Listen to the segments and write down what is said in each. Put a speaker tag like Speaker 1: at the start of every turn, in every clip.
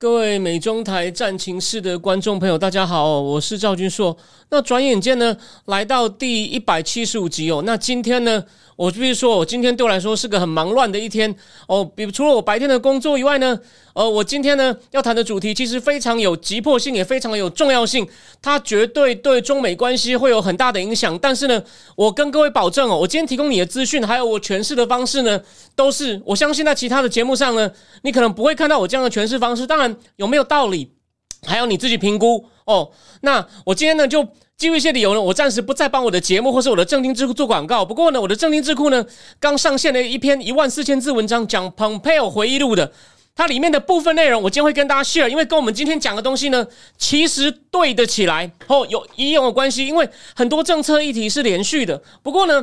Speaker 1: 各位美中台战情室的观众朋友，大家好，我是赵君硕。那转眼间呢，来到第一百七十五集哦。那今天呢？我必须说，我今天对我来说是个很忙乱的一天哦。比除了我白天的工作以外呢，呃，我今天呢要谈的主题其实非常有急迫性，也非常有重要性。它绝对对中美关系会有很大的影响。但是呢，我跟各位保证哦，我今天提供你的资讯，还有我诠释的方式呢，都是我相信在其他的节目上呢，你可能不会看到我这样的诠释方式。当然，有没有道理，还要你自己评估哦。那我今天呢就。基于一些理由呢，我暂时不再帮我的节目或是我的正经智库做广告。不过呢，我的正经智库呢刚上线了一篇一万四千字文章，讲 Pompeo 回忆录的。它里面的部分内容，我今天会跟大家 share，因为跟我们今天讲的东西呢，其实对得起来哦，有一样的关系。因为很多政策议题是连续的。不过呢，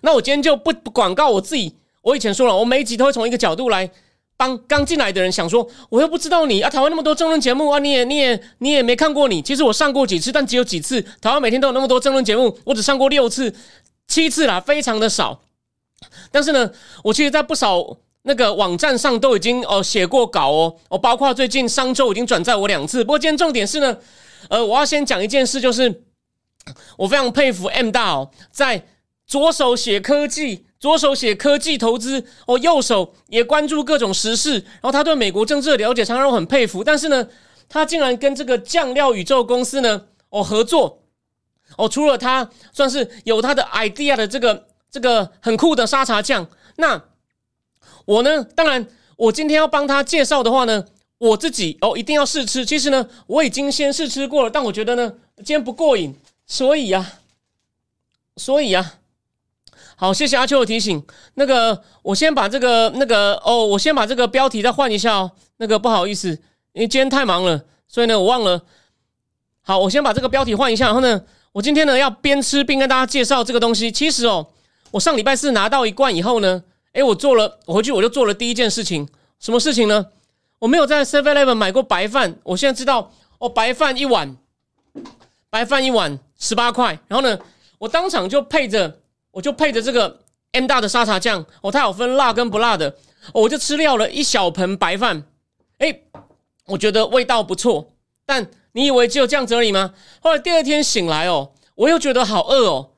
Speaker 1: 那我今天就不不广告我自己。我以前说了，我每一集都会从一个角度来。帮刚进来的人想说，我又不知道你啊，台湾那么多争论节目啊，你也你也你也没看过你。其实我上过几次，但只有几次。台湾每天都有那么多争论节目，我只上过六次、七次啦，非常的少。但是呢，我其实，在不少那个网站上都已经哦写过稿哦，哦，包括最近商周已经转载我两次。不过今天重点是呢，呃，我要先讲一件事，就是我非常佩服 M 大哦，在左手写科技。左手写科技投资，哦，右手也关注各种时事，然后他对美国政治的了解常让我很佩服。但是呢，他竟然跟这个酱料宇宙公司呢，哦合作，哦，除了他算是有他的 idea 的这个这个很酷的沙茶酱，那我呢，当然我今天要帮他介绍的话呢，我自己哦一定要试吃。其实呢，我已经先试吃过了，但我觉得呢，今天不过瘾，所以呀，所以呀。好，谢谢阿秋的提醒。那个，我先把这个那个哦，我先把这个标题再换一下哦。那个不好意思，因为今天太忙了，所以呢，我忘了。好，我先把这个标题换一下。然后呢，我今天呢要边吃边跟大家介绍这个东西。其实哦，我上礼拜四拿到一罐以后呢，诶，我做了，我回去我就做了第一件事情。什么事情呢？我没有在 Seven Eleven 买过白饭，我现在知道哦，白饭一碗，白饭一碗十八块。然后呢，我当场就配着。我就配着这个 M 大的沙茶酱哦，它有分辣跟不辣的，我就吃掉了一小盆白饭，哎，我觉得味道不错。但你以为只有这样子而已吗？后来第二天醒来哦，我又觉得好饿哦，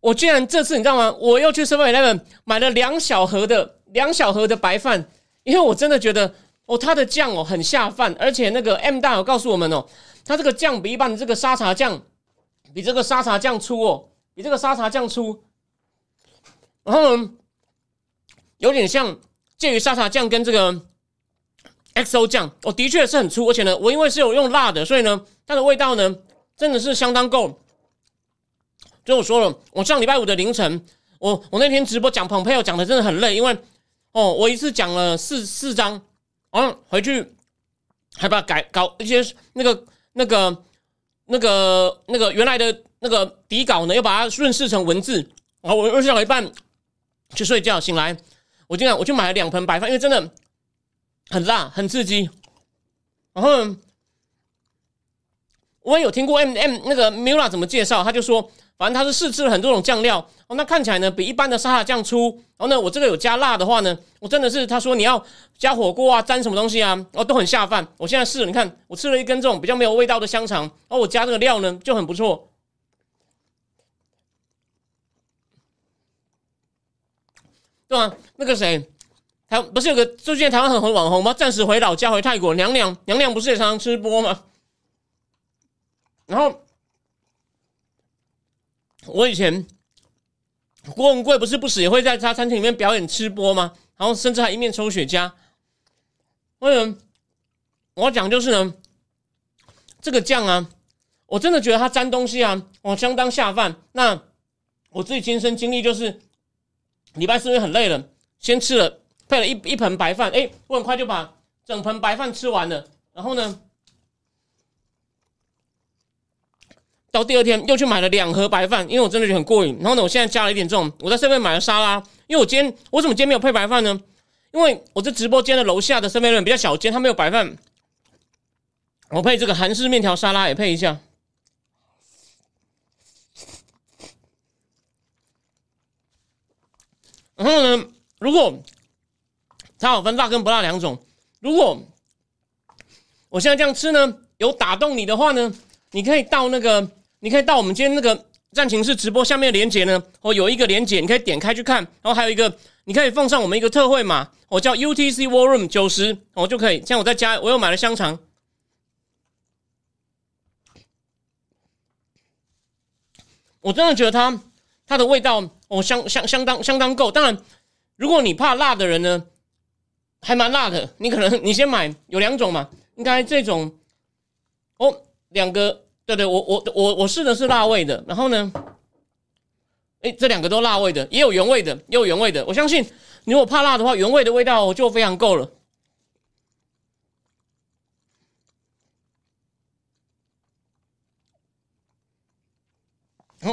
Speaker 1: 我居然这次你知道吗？我又去 Seven Eleven 买了两小盒的两小盒的白饭，因为我真的觉得哦，它的酱哦很下饭，而且那个 M 大有告诉我们哦，它这个酱比一般的这个沙茶酱比这个沙茶酱粗哦，比这个沙茶酱粗。然后，有点像介于沙茶酱跟这个 XO 酱，哦，的确是很粗，而且呢，我因为是有用辣的，所以呢，它的味道呢真的是相当够。就我说了，我上礼拜五的凌晨，我我那天直播讲朋友讲的真的很累，因为哦，我一次讲了四四章，嗯，回去还把改搞一些那个那个那个那个原来的那个底稿呢，又把它润饰成文字，然后我又讲了一半。去睡觉，醒来，我今天我去买了两盆白饭，因为真的很辣，很刺激。然后我也有听过 M M 那个 Mila 怎么介绍，他就说，反正他是试吃了很多种酱料，哦，那看起来呢比一般的沙拉酱粗。然后呢，我这个有加辣的话呢，我真的是他说你要加火锅啊，沾什么东西啊，哦，都很下饭。我现在试，你看我吃了一根这种比较没有味道的香肠，然后我加这个料呢就很不错。对啊，那个谁，台不是有个最近台湾很红网红吗？暂时回老家回泰国，娘娘娘娘不是也常常吃播吗？然后我以前郭文贵不是不死也会在他餐厅里面表演吃播吗？然后甚至还一面抽雪茄。为什么我要讲就是呢？这个酱啊，我真的觉得它沾东西啊，哦，相当下饭。那我自己亲身经历就是。礼拜四因很累了，先吃了配了一一盆白饭，哎，我很快就把整盆白饭吃完了。然后呢，到第二天又去买了两盒白饭，因为我真的觉得很过瘾。然后呢，我现在加了一点这种，我在上面买了沙拉，因为我今天我怎么今天没有配白饭呢？因为我这直播间的楼下的身边人比较小间，他没有白饭，我配这个韩式面条沙拉也配一下。然后呢，如果它有分辣跟不辣两种，如果我现在这样吃呢，有打动你的话呢，你可以到那个，你可以到我们今天那个战情室直播下面的链接呢，我有一个链接，你可以点开去看，然后还有一个，你可以放上我们一个特惠码，我叫 UTC War Room 九十，我就可以。像我在家，我又买了香肠，我真的觉得它它的味道。哦，相相相当相当够。当然，如果你怕辣的人呢，还蛮辣的。你可能你先买有两种嘛，应该这种哦，两个对对，我我我我试的是辣味的。然后呢，哎，这两个都辣味的，也有原味的，也有原味的。我相信你如果怕辣的话，原味的味道就非常够了。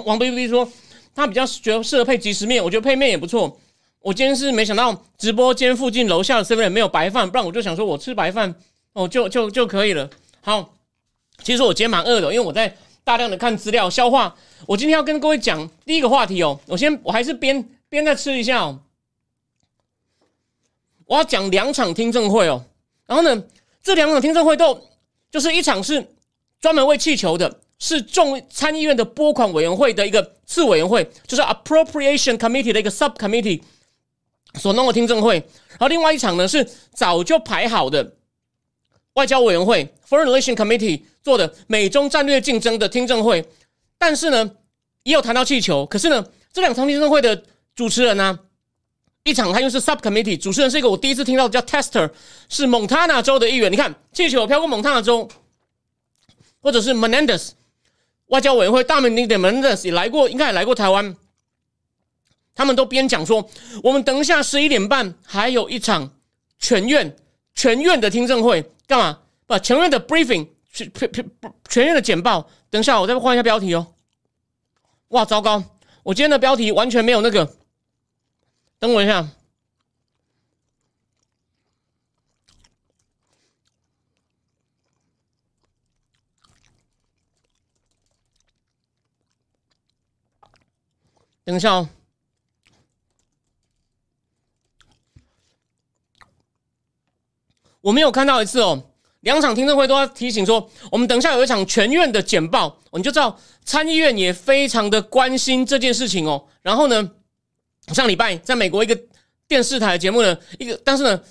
Speaker 1: 王 B B 说。他比较觉得适合配即食面，我觉得配面也不错。我今天是没想到直播间附近楼下的 seven 没有白饭，不然我就想说我吃白饭哦，就就就可以了。好，其实我今天蛮饿的，因为我在大量的看资料消化。我今天要跟各位讲第一个话题哦，我先我还是边边再吃一下哦。我要讲两场听证会哦，然后呢，这两场听证会都就是一场是专门为气球的。是众参议院的拨款委员会的一个次委员会，就是 Appropriation Committee 的一个 Subcommittee 所弄的听证会。然后另外一场呢是早就排好的外交委员会 Foreign relation Committee 做的美中战略竞争的听证会。但是呢，也有谈到气球。可是呢，这两场听证会的主持人呢，一场他又是 Subcommittee 主持人是一个我第一次听到叫 Tester，是蒙塔纳州的议员。你看，气球飘过蒙塔纳州，或者是 Menendez。外交委员会大名鼎鼎的 Mendes 也来过，应该也来过台湾。他们都边讲说，我们等一下十一点半还有一场全院全院的听证会，干嘛？不，全院的 briefing，全全全院的简报。等一下，我再换一下标题哦。哇，糟糕！我今天的标题完全没有那个。等我一下。等一下哦，我没有看到一次哦。两场听证会都要提醒说，我们等一下有一场全院的简报，你就知道参议院也非常的关心这件事情哦。然后呢，上礼拜在美国一个电视台节目呢，一个但是呢。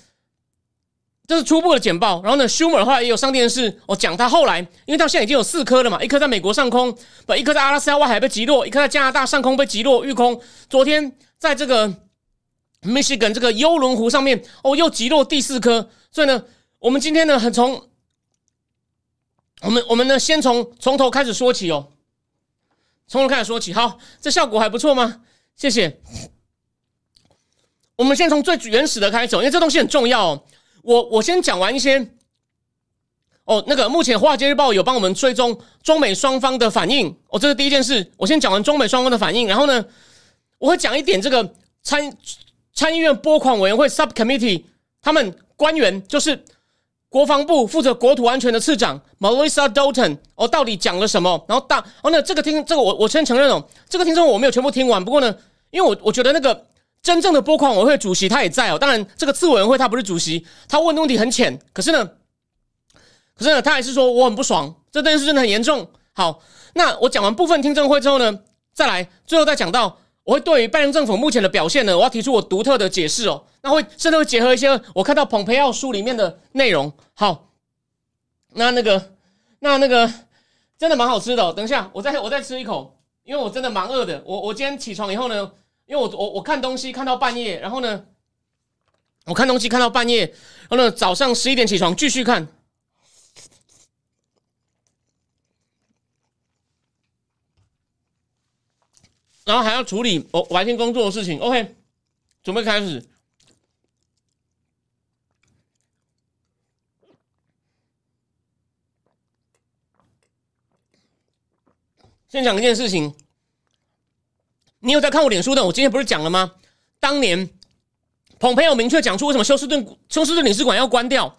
Speaker 1: 这是初步的简报，然后呢，Schumer 后来也有上电视，我讲他后来，因为到现在已经有四颗了嘛，一颗在美国上空，不，一颗在阿拉斯加外海被击落，一颗在加拿大上空被击落，遇空。昨天在这个 Michigan 这个幽轮湖上面，哦，又击落第四颗。所以呢，我们今天呢，很从我们我们呢，先从从头开始说起哦，从头开始说起。好，这效果还不错吗？谢谢。我们先从最原始的开始，因为这东西很重要哦。我我先讲完一些，哦，那个目前《华尔街日报》有帮我们追踪中美双方的反应，哦，这是第一件事。我先讲完中美双方的反应，然后呢，我会讲一点这个参参议院拨款委员会 Subcommittee 他们官员，就是国防部负责国土安全的次长 Melissa Dalton，哦，到底讲了什么？然后大哦，那这个听这个我我先承认哦，这个听众我没有全部听完，不过呢，因为我我觉得那个。真正的拨款委员会主席他也在哦，当然这个次委员会他不是主席，他问的问题很浅，可是呢，可是呢，他还是说我很不爽，这件事真的很严重。好，那我讲完部分听证会之后呢，再来最后再讲到，我会对于拜登政府目前的表现呢，我要提出我独特的解释哦，那会甚至会结合一些我看到蓬佩奥书里面的内容。好，那那个那那个真的蛮好吃的，等一下我再我再吃一口，因为我真的蛮饿的。我我今天起床以后呢。因为我我我看东西看到半夜，然后呢，我看东西看到半夜，然后呢早上十一点起床继续看，然后还要处理我白天工作的事情。OK，准备开始。先讲一件事情，你有在看我脸书的？我今天不是讲了吗？当年蓬佩奥明确讲出为什么休斯顿休斯顿领事馆要关掉，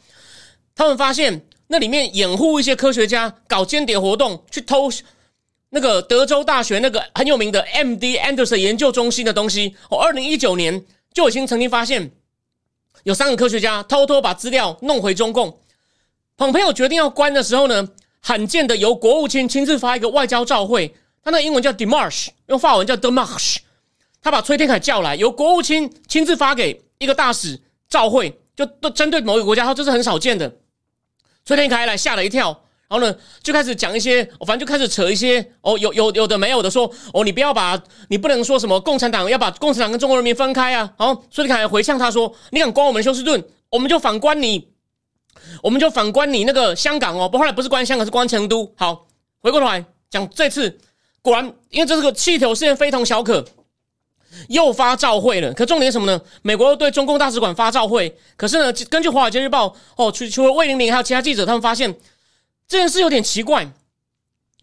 Speaker 1: 他们发现那里面掩护一些科学家搞间谍活动，去偷那个德州大学那个很有名的 M.D. Anderson 研究中心的东西。我，二零一九年就已经曾经发现有三个科学家偷偷把资料弄回中共。蓬佩奥决定要关的时候呢？罕见的由国务卿亲自发一个外交照会，他那英文叫 Demarch，用法文叫 Demarch。他把崔天凯叫来，由国务卿亲自发给一个大使照会，就都针对某一个国家，他这是很少见的。崔天凯来吓了一跳，然后呢就开始讲一些，反正就开始扯一些哦，有有有的没有的说哦，你不要把你不能说什么共产党要把共产党跟中国人民分开啊。然后崔天凯回呛他说：“你敢关我们休斯顿，我们就反关你。”我们就反观你那个香港哦，不后来不是关香港，是关成都。好，回过头来讲这次，果然因为这是个气球事件，非同小可，又发照会了。可重点什么呢？美国又对中共大使馆发照会，可是呢，根据华尔街日报哦，除除了魏玲玲还有其他记者，他们发现这件事有点奇怪。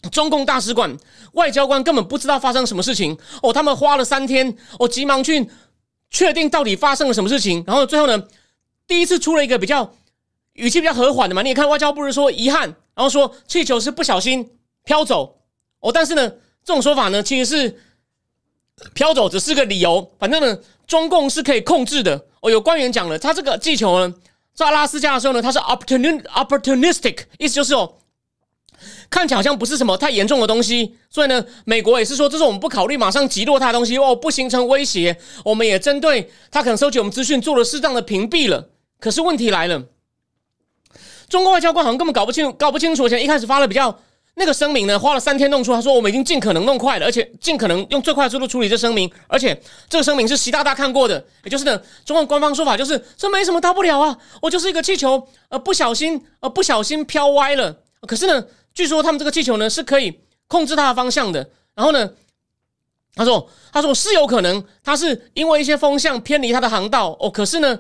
Speaker 1: 中共大使馆外交官根本不知道发生什么事情哦，他们花了三天哦，急忙去确定到底发生了什么事情，然后最后呢，第一次出了一个比较。语气比较和缓的嘛，你也看外交部是说遗憾，然后说气球是不小心飘走哦，但是呢，这种说法呢其实是飘走只是个理由，反正呢，中共是可以控制的哦。有官员讲了，他这个气球呢，在阿拉斯加的时候呢，它是 opportun opportunistic，意思就是哦，看起来好像不是什么太严重的东西，所以呢，美国也是说，这是我们不考虑马上击落它的东西哦，不形成威胁，我们也针对他可能收集我们资讯做了适当的屏蔽了。可是问题来了。中国外交官好像根本搞不清搞不清楚，而且一开始发了比较那个声明呢，花了三天弄出。他说我们已经尽可能弄快了，而且尽可能用最快速度处理这声明。而且这个声明是习大大看过的，也就是呢，中共官方说法就是这没什么大不了啊，我就是一个气球，呃，不小心呃不小心飘歪了。可是呢，据说他们这个气球呢是可以控制它的方向的。然后呢，他说他说是有可能，他是因为一些风向偏离它的航道哦。可是呢。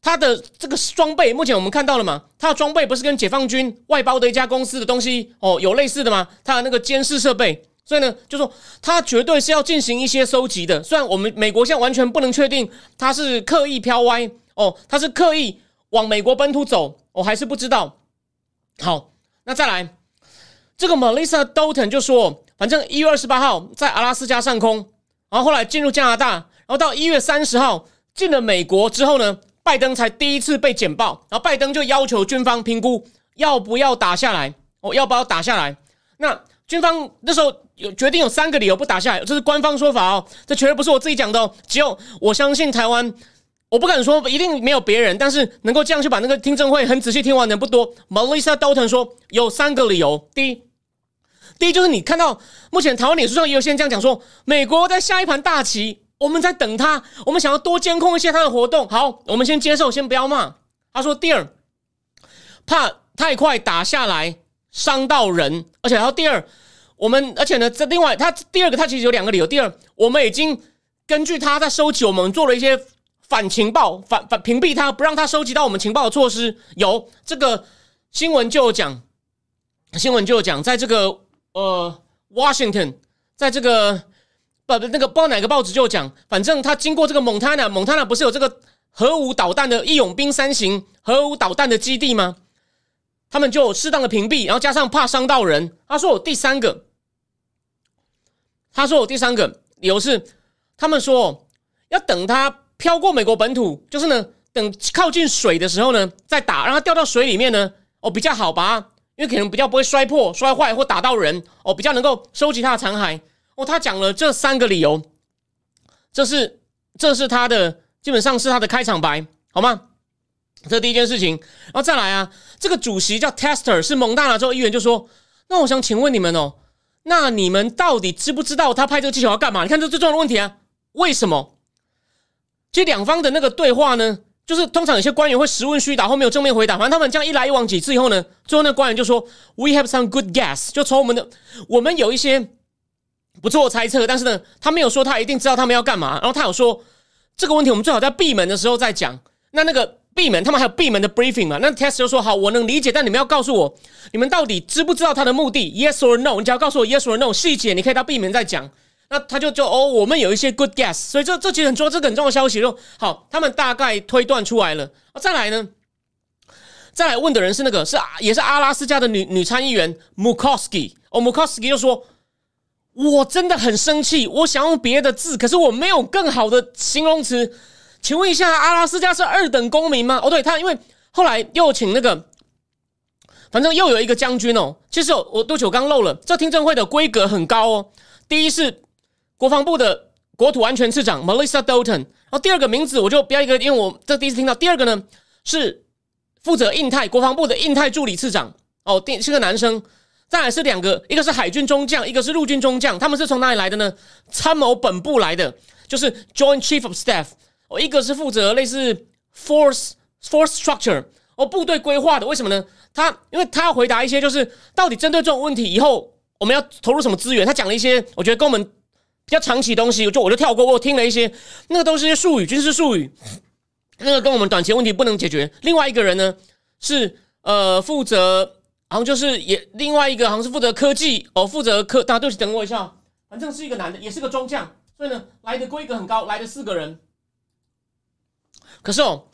Speaker 1: 它的这个装备，目前我们看到了嘛？它的装备不是跟解放军外包的一家公司的东西哦，有类似的吗？它的那个监视设备，所以呢，就说它绝对是要进行一些收集的。虽然我们美国现在完全不能确定它是刻意飘歪哦，它是刻意往美国本土走，我还是不知道。好，那再来，这个 Melissa Dalton 就说，反正一月二十八号在阿拉斯加上空，然后后来进入加拿大，然后到一月三十号进了美国之后呢？拜登才第一次被简报，然后拜登就要求军方评估要不要打下来，哦，要不要打下来？那军方那时候有决定有三个理由不打下来，这是官方说法哦，这绝对不是我自己讲的哦。只有我相信台湾，我不敢说一定没有别人，但是能够这样去把那个听证会很仔细听完的人不多。Melissa Dalton 说有三个理由，第一，第一就是你看到目前台湾脸书上也有些人这样讲说，美国在下一盘大棋。我们在等他，我们想要多监控一些他的活动。好，我们先接受，先不要骂。他说：“第二，怕太快打下来伤到人，而且还有第二，我们而且呢，这另外他第二个他其实有两个理由。第二，我们已经根据他在收集，我们做了一些反情报、反反屏蔽他，不让他收集到我们情报的措施。有这个新闻就有讲，新闻就有讲，在这个呃，Washington，在这个。”不不，那个不知道哪个报纸就讲，反正他经过这个蒙塔纳，蒙塔纳不是有这个核武导弹的义勇兵三型核武导弹的基地吗？他们就适当的屏蔽，然后加上怕伤到人。他说我第三个，他说我第三个理由是，他们说要等它飘过美国本土，就是呢，等靠近水的时候呢再打，让它掉到水里面呢，哦比较好吧，因为可能比较不会摔破、摔坏或打到人，哦比较能够收集它的残骸。哦，他讲了这三个理由，这是这是他的基本上是他的开场白，好吗？这第一件事情，然后再来啊，这个主席叫 Tester，是蒙大拿州议员，就说：“那我想请问你们哦，那你们到底知不知道他派这个气球要干嘛？你看这最重要的问题啊，为什么？其实两方的那个对话呢，就是通常有些官员会实问虚答，后面有正面回答，反正他们这样一来一往几次以后呢，最后那官员就说：We have some good guess，就从我们的我们有一些。”不做猜测，但是呢，他没有说他一定知道他们要干嘛。然后他有说这个问题，我们最好在闭门的时候再讲。那那个闭门，他们还有闭门的 briefing 嘛？那 test 就说好，我能理解，但你们要告诉我，你们到底知不知道他的目的？Yes or no？你只要告诉我 yes or no，细节你可以到闭门再讲。那他就就哦，我们有一些 good guess，所以这这其实很重要，这个很重要的消息就好，他们大概推断出来了。再来呢，再来问的人是那个是也是阿拉斯加的女女参议员 Mukowski，哦，Mukowski 就说，我真的很生气，我想用别的字，可是我没有更好的形容词。请问一下，阿拉斯加是二等公民吗？哦，对他，因为后来又请那个，反正又有一个将军哦。其实我对不起，我刚漏了，这听证会的规格很高哦。第一是。国防部的国土安全次长 Melissa Dalton，然后第二个名字我就标一个，因为我这第一次听到。第二个呢是负责印太国防部的印太助理次长哦，第是个男生。再来是两个，一个是海军中将，一个是陆军中将，他们是从哪里来的呢？参谋本部来的，就是 Joint Chief of Staff。哦，一个是负责类似 Force Force Structure 哦，部队规划的。为什么呢？他因为他要回答一些，就是到底针对这种问题以后我们要投入什么资源。他讲了一些，我觉得跟我们。比较长期东西，就我就跳过。我听了一些，那个都是些术语，军事术语，那个跟我们短期问题不能解决。另外一个人呢，是呃负责，好像就是也另外一个好像是负责科技哦，负责科。大家对不起，等我一下，反正是一个男的，也是个中将，所以呢来的规格很高，来的四个人。可是哦，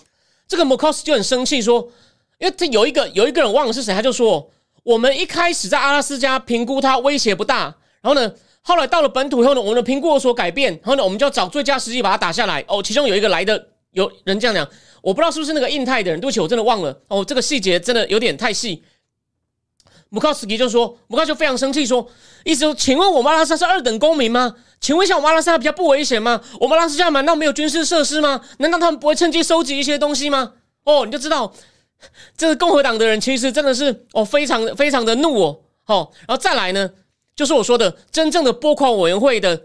Speaker 1: 这个 Mokos 就很生气，说，因为他有一个有一个人忘了是谁，他就说，我们一开始在阿拉斯加评估他威胁不大，然后呢。后来到了本土以后呢，我们的评估有所改变，然后呢，我们就要找最佳时机把它打下来。哦，其中有一个来的有人这样讲，我不知道是不是那个印太的人，对不起，我真的忘了。哦，这个细节真的有点太细。穆考斯基就说，穆考就非常生气，说，意思说，请问我们阿拉斯加是二等公民吗？请问一下，我们阿拉斯加比较不危险吗？我们阿拉斯加难道没有军事设施吗？难道他们不会趁机收集一些东西吗？哦，你就知道，这个共和党的人其实真的是哦，非常非常的怒哦。好，然后再来呢？就是我说的真正的拨款委员会的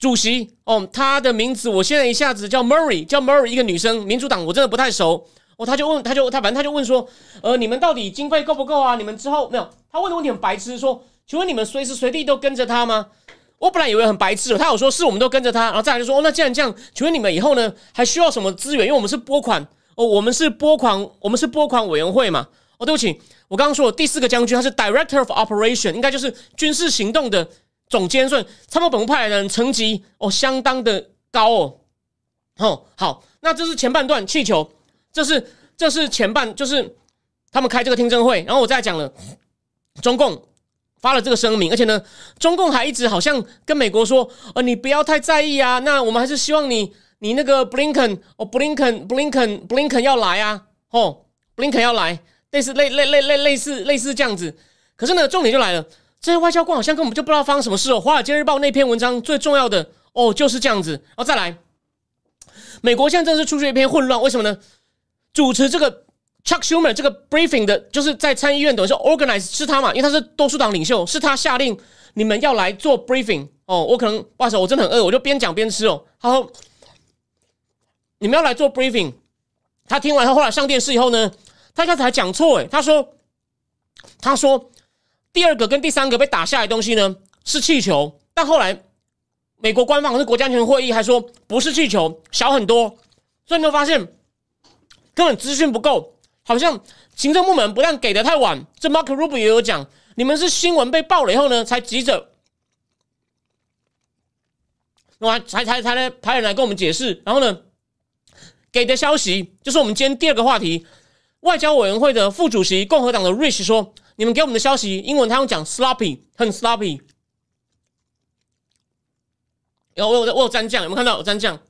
Speaker 1: 主席哦，他的名字我现在一下子叫 Murray，叫 Murray，一个女生，民主党我真的不太熟哦。他就问，他就他反正他就问说，呃，你们到底经费够不够啊？你们之后没有？他问的问题很白痴，说，请问你们随时随地都跟着他吗？我本来以为很白痴，他有说是我们都跟着他，然后再来就说，哦，那既然这样，请问你们以后呢还需要什么资源？因为我们是拨款哦，我们是拨款，我们是拨款委员会嘛。哦，对不起。我刚刚说第四个将军，他是 Director of Operation，应该就是军事行动的总监。所以参谋本部派来的人层级哦，相当的高哦。哦，好，那这是前半段气球，这是这是前半，就是他们开这个听证会。然后我再讲了，中共发了这个声明，而且呢，中共还一直好像跟美国说，呃，你不要太在意啊。那我们还是希望你，你那个 Blinken 哦，Blinken Blinken Blinken 要来啊，哦，Blinken 要来。类似类类类类类似类似这样子，可是呢，重点就来了，这些外交官好像根本就不知道发生什么事哦。《华尔街日报》那篇文章最重要的哦就是这样子，然后再来，美国现在真的是出现一片混乱，为什么呢？主持这个 Chuck Schumer 这个 briefing 的，就是在参议院等于说 organize 是他嘛，因为他是多数党领袖，是他下令你们要来做 briefing 哦。我可能不好意思，我真的很饿，我就边讲边吃哦。他说，你们要来做 briefing，他听完后后来上电视以后呢？他刚才讲错诶，他说，他说第二个跟第三个被打下来东西呢是气球，但后来美国官方是国家安全会议还说不是气球，小很多，所以你会发现根本资讯不够，好像行政部门不但给的太晚，这 Mark Rubio 也有讲，你们是新闻被爆了以后呢才急着，那才才才来派人来跟我们解释，然后呢给的消息就是我们今天第二个话题。外交委员会的副主席共和党的 Rich 说：“你们给我们的消息，英文他用讲 sloppy，很 sloppy。有我有我有蘸酱，有没有看到有蘸酱？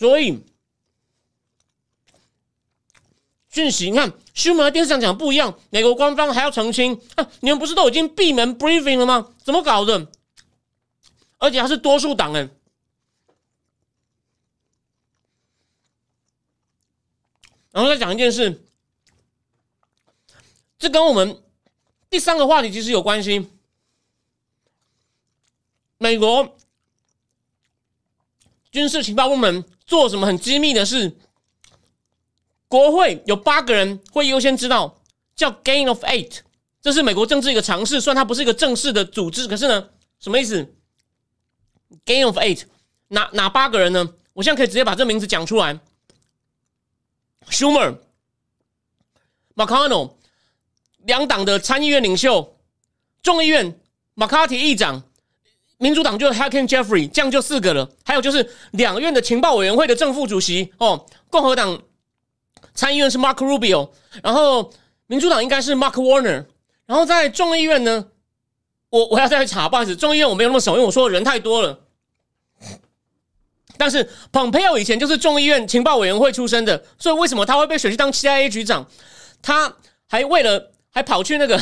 Speaker 1: 所以讯息，你看新闻和电视上讲不一样，美国官方还要澄清啊！你们不是都已经闭门 briefing 了吗？怎么搞的？”而且他是多数党哎，然后再讲一件事，这跟我们第三个话题其实有关系。美国军事情报部门做什么很机密的事？国会有八个人会优先知道，叫 Gain of Eight，这是美国政治一个尝试。虽然它不是一个正式的组织，可是呢。什么意思？Gain of eight，哪哪八个人呢？我现在可以直接把这名字讲出来：Schumer、McConnell，两党的参议院领袖，众议院马卡提议长，民主党就 Hakeem Jeffrey，这样就四个了。还有就是两院的情报委员会的正副主席哦，共和党参议院是 Mark Rubio，然后民主党应该是 Mark Warner，然后在众议院呢，我我要再去查，不好意思，众议院我没有那么熟，因为我说人太多了。但是 Pompeo 以前就是众议院情报委员会出身的，所以为什么他会被选去当 CIA 局长？他还为了还跑去那个，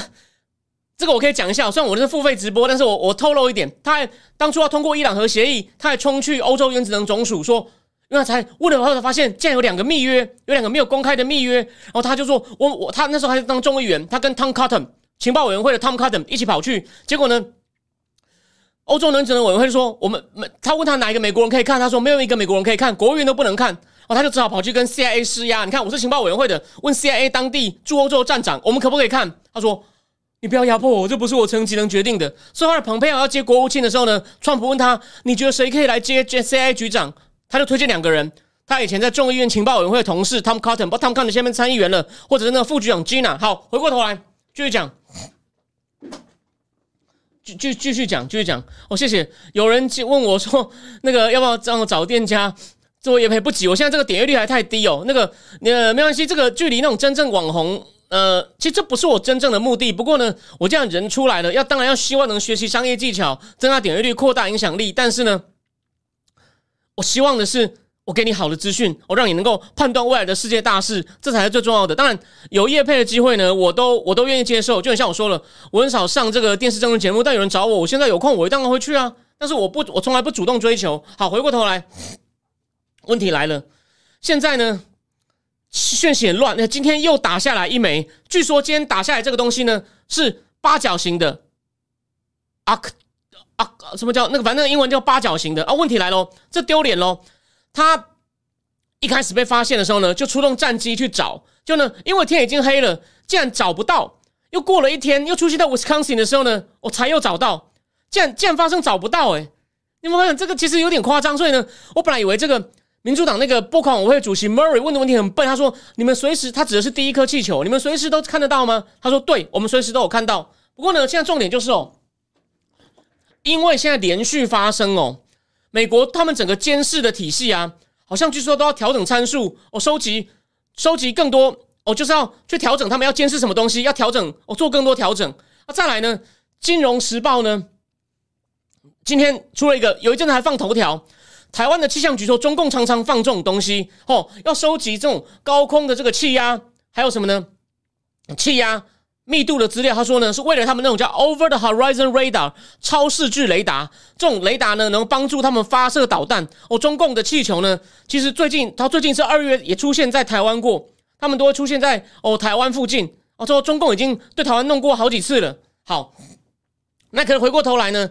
Speaker 1: 这个我可以讲一下，虽然我是付费直播，但是我我透露一点，他还当初要通过伊朗核协议，他还冲去欧洲原子能总署说，因为才问了后才发现，竟然有两个密约，有两个没有公开的密约，然后他就说，我我他那时候还是当众议员，他跟 Tom Cotton 情报委员会的 Tom Cotton 一起跑去，结果呢？欧洲能委员会说：“我们没。”他问他哪一个美国人可以看，他说没有一个美国人可以看，国务院都不能看。哦，他就只好跑去跟 CIA 施压。你看，我是情报委员会的，问 CIA 当地驻欧洲站长，我们可不可以看？他说：“你不要压迫我，这不是我层级能决定的。”所以后来蓬佩奥要接国务卿的时候呢，川普问他：“你觉得谁可以来接 CIA 局长？”他就推荐两个人，他以前在众议院情报委员会的同事 Tom Cotton，不，Tom Cotton 下面参议员了，或者是那个副局长 Gina。好，回过头来继续讲。继继继续讲，继续讲。哦，谢谢。有人问我说，那个要不要让我找店家做业配？不急，我现在这个点阅率还太低哦。那个呃，没关系，这个距离那种真正网红，呃，其实这不是我真正的目的。不过呢，我这样人出来了，要当然要希望能学习商业技巧，增加点阅率，扩大影响力。但是呢，我希望的是。我给你好的资讯，我让你能够判断未来的世界大事，这才是最重要的。当然，有业配的机会呢，我都我都愿意接受。就像我说了，我很少上这个电视政治节目，但有人找我，我现在有空，我当然会去啊。但是我不，我从来不主动追求。好，回过头来，问题来了，现在呢，讯息很乱。那今天又打下来一枚，据说今天打下来这个东西呢是八角形的，啊啊，什么叫那个？反正英文叫八角形的啊。问题来喽，这丢脸喽。他一开始被发现的时候呢，就出动战机去找，就呢，因为天已经黑了，竟然找不到。又过了一天，又出现在 Wisconsin 的时候呢，我才又找到，竟然竟然发生找不到，哎，你们发现这个其实有点夸张。所以呢，我本来以为这个民主党那个拨款委会主席 Murray 问的问题很笨，他说：“你们随时，他指的是第一颗气球，你们随时都看得到吗？”他说：“对，我们随时都有看到。不过呢，现在重点就是哦，因为现在连续发生哦。”美国他们整个监视的体系啊，好像据说都要调整参数，哦，收集收集更多，哦，就是要去调整他们要监视什么东西，要调整，哦，做更多调整。啊，再来呢，《金融时报》呢，今天出了一个，有一阵子还放头条，台湾的气象局说，中共常常放这种东西，哦，要收集这种高空的这个气压，还有什么呢？气压。密度的资料，他说呢，是为了他们那种叫 Over the Horizon Radar 超视距雷达，这种雷达呢，能帮助他们发射导弹。哦，中共的气球呢，其实最近，它最近是二月也出现在台湾过，他们都会出现在哦台湾附近。哦，说中共已经对台湾弄过好几次了。好，那可能回过头来呢。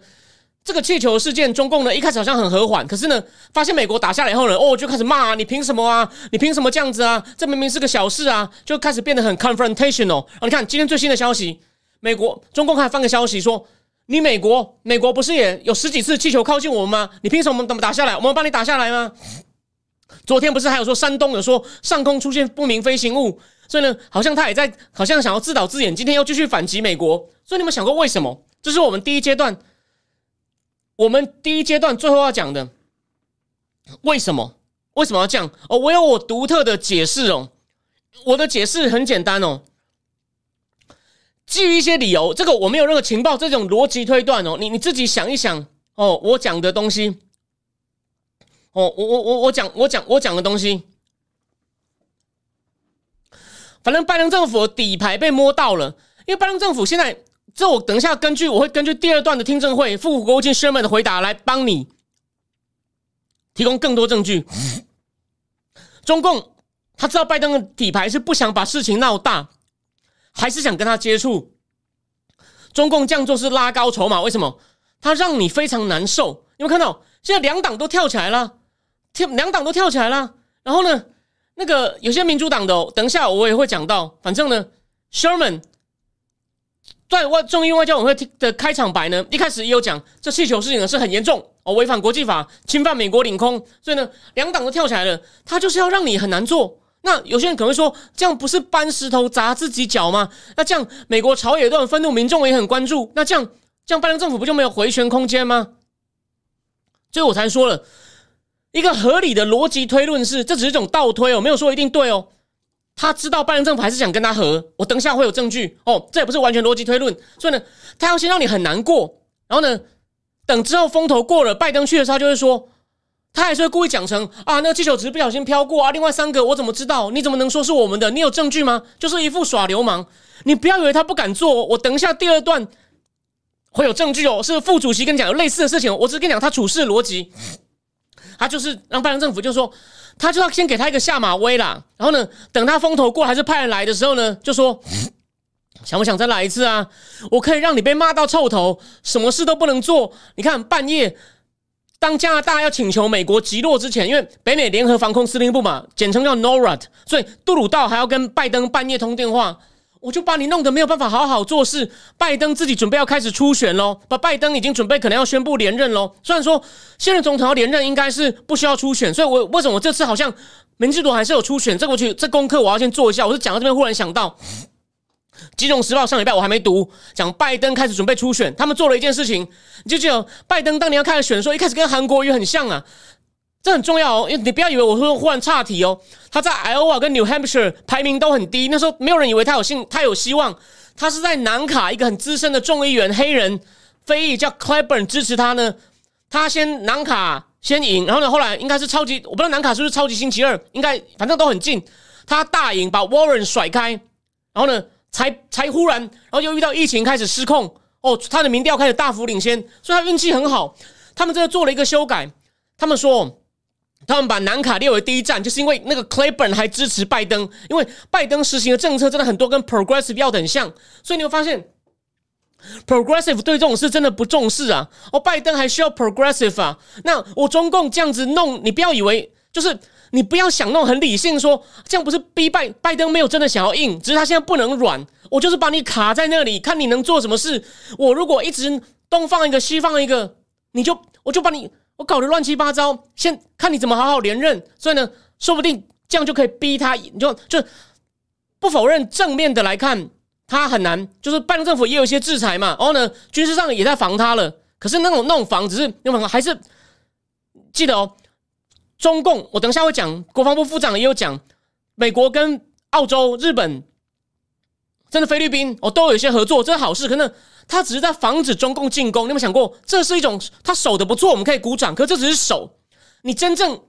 Speaker 1: 这个气球事件，中共呢一开始好像很和缓，可是呢，发现美国打下来以后呢，哦，就开始骂啊你凭什么啊？你凭什么这样子啊？这明明是个小事啊，就开始变得很 confrontational。哦，你看今天最新的消息，美国中共还发个消息说，你美国美国不是也有十几次气球靠近我们吗？你凭什么怎么打下来？我们帮你打下来吗？昨天不是还有说山东有说上空出现不明飞行物，所以呢，好像他也在好像想要自导自演，今天又继续反击美国。所以你们想过为什么？这是我们第一阶段。我们第一阶段最后要讲的，为什么为什么要这样？哦，我有我独特的解释哦。我的解释很简单哦，基于一些理由，这个我没有任何情报，这种逻辑推断哦，你你自己想一想哦。我讲的东西，哦，我我我我讲我讲我讲的东西，反正拜登政府底牌被摸到了，因为拜登政府现在。这我等一下根据我会根据第二段的听证会副国务卿 Sherman 的回答来帮你提供更多证据。中共他知道拜登的底牌是不想把事情闹大，还是想跟他接触。中共这样做是拉高筹码，为什么？他让你非常难受。有没有看到？现在两党都跳起来了，跳两党都跳起来了。然后呢，那个有些民主党的，等一下我也会讲到。反正呢，Sherman。在外众议院外交委会的开场白呢，一开始也有讲，这气球事情呢是很严重哦，违反国际法，侵犯美国领空，所以呢，两党都跳起来了，他就是要让你很难做。那有些人可能会说，这样不是搬石头砸自己脚吗？那这样美国朝野都很愤怒，民众也很关注，那这样这样拜登政府不就没有回旋空间吗？所以我才说了一个合理的逻辑推论是，这只是一种倒推哦，没有说一定对哦。他知道拜登政府还是想跟他和，我等一下会有证据哦，这也不是完全逻辑推论，所以呢，他要先让你很难过，然后呢，等之后风头过了，拜登去的时候就会说，他还是会故意讲成啊，那个气球只是不小心飘过啊，另外三个我怎么知道？你怎么能说是我们的？你有证据吗？就是一副耍流氓，你不要以为他不敢做，我等一下第二段会有证据哦，是副主席跟你讲有类似的事情，我只是跟你讲他处事逻辑，他就是让拜登政府就说。他就要先给他一个下马威啦，然后呢，等他风头过还是派人来的时候呢，就说想不想再来一次啊？我可以让你被骂到臭头，什么事都不能做。你看半夜，当加拿大要请求美国击落之前，因为北美联合防空司令部嘛，简称叫 NORAD，所以杜鲁道还要跟拜登半夜通电话。我就把你弄得没有办法好好做事。拜登自己准备要开始初选喽，把拜登已经准备可能要宣布连任喽。虽然说现任总统要连任应该是不需要初选，所以我为什么我这次好像民主党还是有初选？这过去这功课我要先做一下。我是讲到这边忽然想到，《金融时报》上礼拜我还没读，讲拜登开始准备初选，他们做了一件事情，你就记得拜登当年要开始选的时候，一开始跟韩国瑜很像啊。这很重要哦，因为你不要以为我会忽然岔题哦。他在 Iowa 跟 New Hampshire 排名都很低，那时候没有人以为他有信，他有希望。他是在南卡一个很资深的众议员黑人非裔叫 Clyburn 支持他呢。他先南卡先赢，然后呢后来应该是超级，我不知道南卡是不是超级星期二，应该反正都很近。他大赢把 Warren 甩开，然后呢才才忽然，然后又遇到疫情开始失控哦，他的民调开始大幅领先，所以他运气很好。他们这个做了一个修改，他们说。他们把南卡列为第一站，就是因为那个 Clayburn 还支持拜登，因为拜登实行的政策真的很多跟 Progressive 要的很像，所以你会发现 Progressive 对这种事真的不重视啊。哦，拜登还需要 Progressive 啊？那我中共这样子弄，你不要以为就是你不要想弄很理性，说这样不是逼拜拜登没有真的想要硬，只是他现在不能软，我就是把你卡在那里，看你能做什么事。我如果一直东放一个西放一个，你就我就把你。我搞得乱七八糟，先看你怎么好好连任。所以呢，说不定这样就可以逼他。你就就不否认正面的来看，他很难。就是拜登政府也有一些制裁嘛，然后呢，军事上也在防他了。可是那种那种防，只是那种还是记得哦。中共，我等一下会讲，国防部部长也有讲，美国跟澳洲、日本。真的，菲律宾哦，都有一些合作，这是好事。可能他只是在防止中共进攻。你有没有想过，这是一种他守的不错，我们可以鼓掌。可这只是守，你真正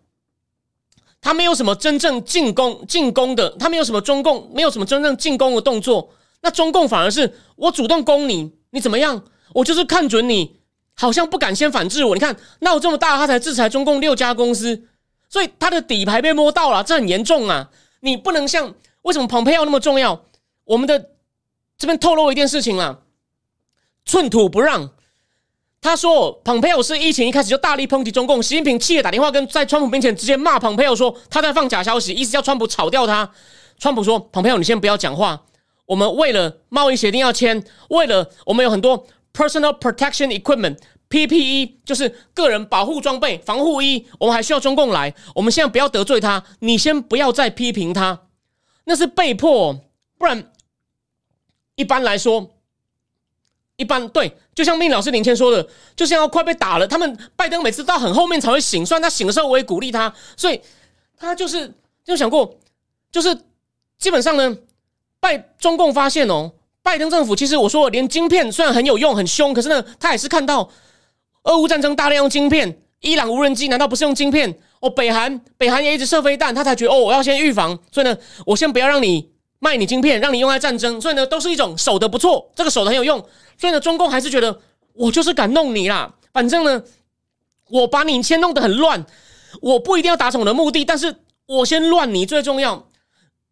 Speaker 1: 他没有什么真正进攻进攻的，他没有什么中共没有什么真正进攻的动作。那中共反而是我主动攻你，你怎么样？我就是看准你，好像不敢先反制我。你看闹这么大，他才制裁中共六家公司，所以他的底牌被摸到了，这很严重啊！你不能像为什么蓬佩奥那么重要？我们的这边透露一件事情了，寸土不让。他说，蓬佩奥是疫情一开始就大力抨击中共，习近平气得打电话跟在川普面前直接骂蓬佩奥说他在放假消息，意思叫川普炒掉他。川普说，蓬佩奥你先不要讲话，我们为了贸易协定要签，为了我们有很多 personal protection equipment PPE，就是个人保护装备、防护衣，我们还需要中共来。我们现在不要得罪他，你先不要再批评他，那是被迫，不然。一般来说，一般对，就像命老师林谦说的，就像要快被打了。他们拜登每次到很后面才会醒，虽然他醒的时候我也鼓励他，所以他就是就想过，就是基本上呢，拜中共发现哦，拜登政府其实我说连晶片虽然很有用很凶，可是呢，他也是看到俄乌战争大量用晶片，伊朗无人机难道不是用晶片？哦，北韩北韩也一直射飞弹，他才觉得哦，我要先预防，所以呢，我先不要让你。卖你晶片，让你用在战争，所以呢，都是一种守的不错，这个守的很有用。所以呢，中共还是觉得我就是敢弄你啦。反正呢，我把你先弄得很乱，我不一定要达成我的目的，但是我先乱你最重要。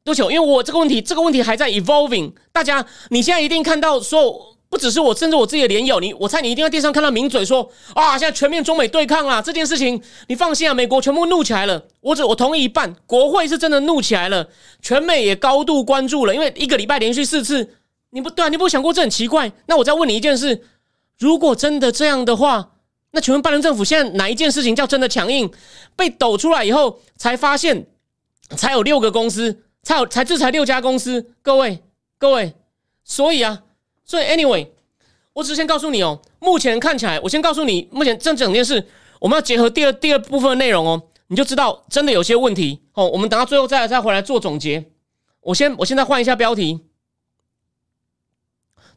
Speaker 1: 多久？因为我这个问题，这个问题还在 evolving。大家，你现在一定看到说。不只是我，甚至我自己的连友，你我猜你一定在电视上看到名嘴说啊，现在全面中美对抗啦，这件事情你放心啊，美国全部怒起来了。我只我同意一半，国会是真的怒起来了，全美也高度关注了，因为一个礼拜连续四次你不对啊，你不想过这很奇怪？那我再问你一件事：如果真的这样的话，那请问拜登政府现在哪一件事情叫真的强硬？被抖出来以后才发现，才有六个公司，才有才制裁六家公司。各位各位，所以啊，所以 anyway，我只是先告诉你哦，目前看起来，我先告诉你，目前这整件事，我们要结合第二第二部分的内容哦，你就知道真的有些问题哦。我们等到最后再再回来做总结。我先我现在换一下标题。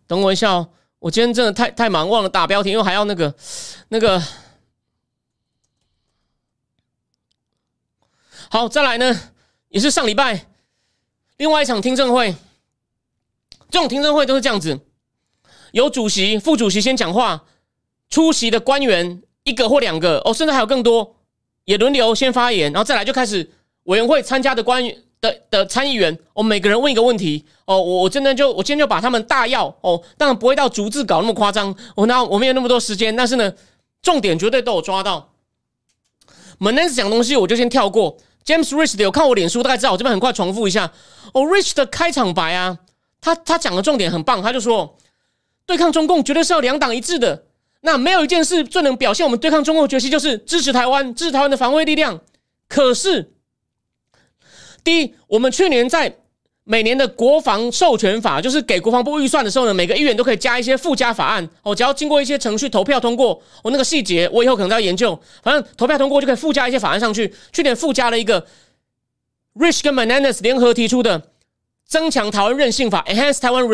Speaker 1: 等我一下哦，我今天真的太太忙，忘了打标题，因为还要那个那个。好，再来呢，也是上礼拜另外一场听证会。这种听证会都是这样子，有主席、副主席先讲话，出席的官员一个或两个哦，甚至还有更多，也轮流先发言，然后再来就开始委员会参加的官员。的的参议员，我每个人问一个问题哦，我我真的就我今天就把他们大要哦，当然不会到逐字稿那么夸张，我那我没有那么多时间，但是呢，重点绝对都有抓到。Monans 讲东西我就先跳过，James Rich 的有看我脸书大概知道，我这边很快重复一下。哦，Rich 的开场白啊，他他讲的重点很棒，他就说对抗中共绝对是要两党一致的，那没有一件事最能表现我们对抗中共的决心，就是支持台湾，支持台湾的防卫力量。可是。第一，我们去年在每年的国防授权法，就是给国防部预算的时候呢，每个议员都可以加一些附加法案哦，只要经过一些程序投票通过，我那个细节我以后可能要研究，反正投票通过就可以附加一些法案上去。去年附加了一个 Rich 跟 Mananas 联合提出的增强台湾韧性法 （Enhance Taiwan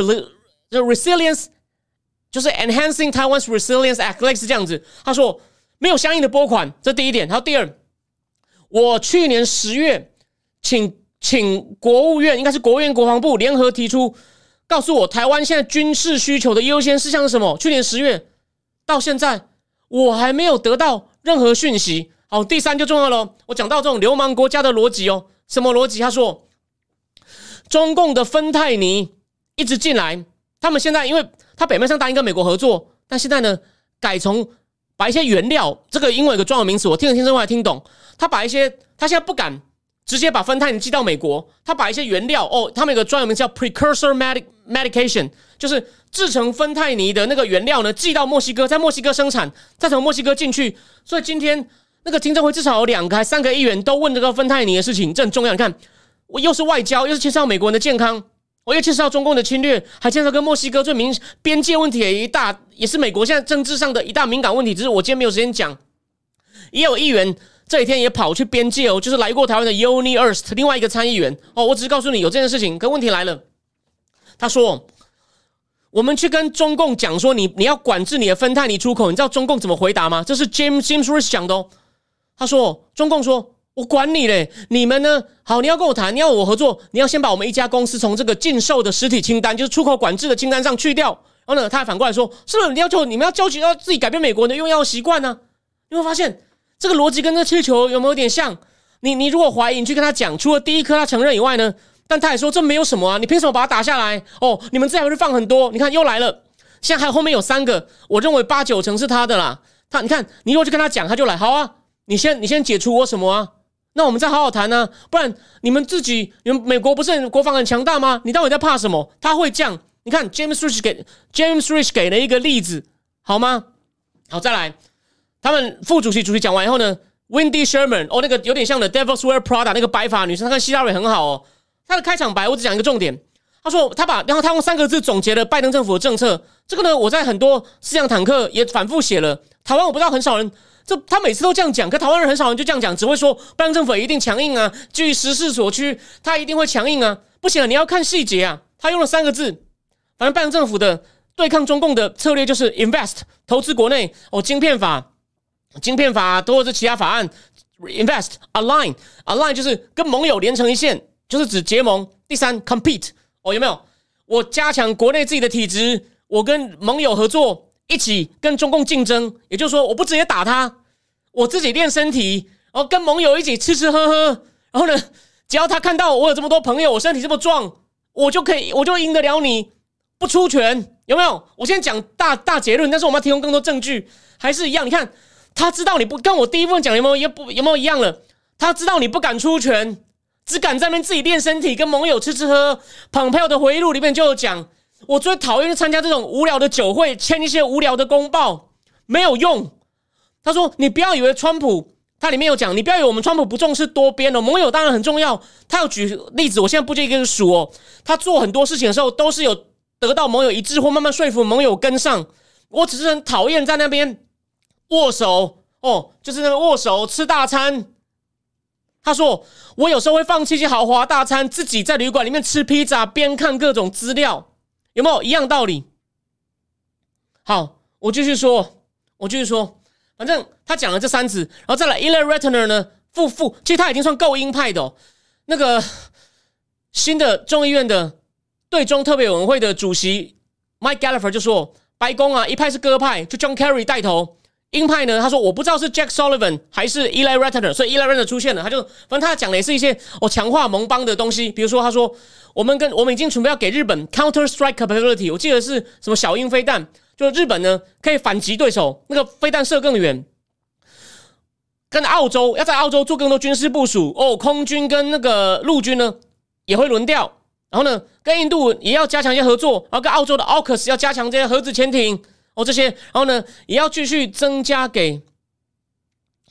Speaker 1: Resilience），就是 Enhancing Taiwan's Resilience Act，类似这样子。他说没有相应的拨款，这第一点。然后第二，我去年十月。请请国务院，应该是国务院国防部联合提出，告诉我台湾现在军事需求的优先事项是什么？去年十月到现在，我还没有得到任何讯息。好，第三就重要了，我讲到这种流氓国家的逻辑哦，什么逻辑？他说，中共的芬太尼一直进来，他们现在因为他表面上答应跟美国合作，但现在呢，改从把一些原料，这个英文有个专有名词，我听了听之后还听懂，他把一些他现在不敢。直接把芬太尼寄到美国，他把一些原料哦，他们有个专有名词叫 precursor medic medication，就是制成芬太尼的那个原料呢，寄到墨西哥，在墨西哥生产，再从墨西哥进去。所以今天那个听证会至少有两个、还三个议员都问这个芬太尼的事情，这很重要。你看，我又是外交，又是牵涉到美国人的健康，我又介绍中共的侵略，还介绍跟墨西哥最明边界问题也一大，也是美国现在政治上的一大敏感问题。只是我今天没有时间讲，也有议员。这几天也跑去边界哦，就是来过台湾的 Uni Earth 另外一个参议员哦。我只是告诉你有这件事情，可问题来了。他说：“我们去跟中共讲说，你你要管制你的芬太尼出口，你知道中共怎么回答吗？”这是 James James Rich 讲的哦。他说：“中共说，我管你嘞，你们呢？好，你要跟我谈，你要我合作，你要先把我们一家公司从这个禁售的实体清单，就是出口管制的清单上去掉。然后呢，他还反过来说，是不是你要求你们要交集要自己改变美国的用药习惯呢？你会发现。”这个逻辑跟这气球有没有点像？你你如果怀疑，你去跟他讲，除了第一颗他承认以外呢，但他也说这没有什么啊，你凭什么把它打下来？哦，你们这还是放很多？你看又来了，现在还有后面有三个，我认为八九成是他的啦。他你看，你如果去跟他讲，他就来，好啊，你先你先解除我什么啊？那我们再好好谈呢，不然你们自己，你们美国不是国防很强大吗？你到底在怕什么？他会降？你看 James Rich 给 James Rich 给了一个例子，好吗？好，再来。他们副主席、主席讲完以后呢，Wendy Sherman 哦，那个有点像的 Devil's Wear Prada 那个白发女生，她跟希拉蕊很好哦。她的开场白我只讲一个重点，她说她把然后她用三个字总结了拜登政府的政策。这个呢，我在很多思想坦克也反复写了。台湾我不知道很少人，这他每次都这样讲，可台湾人很少人就这样讲，只会说拜登政府一定强硬啊，基于时势所趋，他一定会强硬啊。不行，你要看细节啊。他用了三个字，反正拜登政府的对抗中共的策略就是 invest 投资国内哦，晶片法。晶片法，或者是其他法案，invest align align 就是跟盟友连成一线，就是指结盟。第三，compete 哦，有没有？我加强国内自己的体质，我跟盟友合作，一起跟中共竞争。也就是说，我不直接打他，我自己练身体，然后跟盟友一起吃吃喝喝。然后呢，只要他看到我有这么多朋友，我身体这么壮，我就可以，我就赢得了你。不出拳，有没有？我现在讲大大结论，但是我们要提供更多证据，还是一样。你看。他知道你不跟我第一部分讲有没有也不有没有一样了？他知道你不敢出拳，只敢在那边自己练身体，跟盟友吃吃喝。捧票的回忆录里面就有讲，我最讨厌参加这种无聊的酒会，签一些无聊的公报，没有用。他说：“你不要以为川普，他里面有讲，你不要以为我们川普不重视多边哦，盟友当然很重要。他要举例子，我现在不就一个数哦。他做很多事情的时候，都是有得到盟友一致或慢慢说服盟友跟上。我只是很讨厌在那边握手哦，就是那个握手吃大餐。他说我有时候会放弃一些豪华大餐，自己在旅馆里面吃披萨，边看各种资料。”有没有一样道理？好，我继续说，我继续说，反正他讲了这三次，然后再来 e l a Ratner 呢，负负，其实他已经算够鹰派的哦。那个新的众议院的对中特别委员会的主席 Mike Gallagher 就说，白宫啊一派是鸽派，就 John Kerry 带头。鹰派呢？他说我不知道是 Jack Sullivan 还是 Eli Ratner，所以 Eli Ratner 出现了。他就反正他讲的也是一些哦强化盟邦的东西，比如说他说我们跟我们已经准备要给日本 counter strike capability，我记得是什么小鹰飞弹，就日本呢可以反击对手，那个飞弹射更远。跟澳洲要在澳洲做更多军事部署哦，空军跟那个陆军呢也会轮调，然后呢跟印度也要加强一些合作，然后跟澳洲的 AUKUS 要加强这些核子潜艇。哦，这些，然后呢，也要继续增加给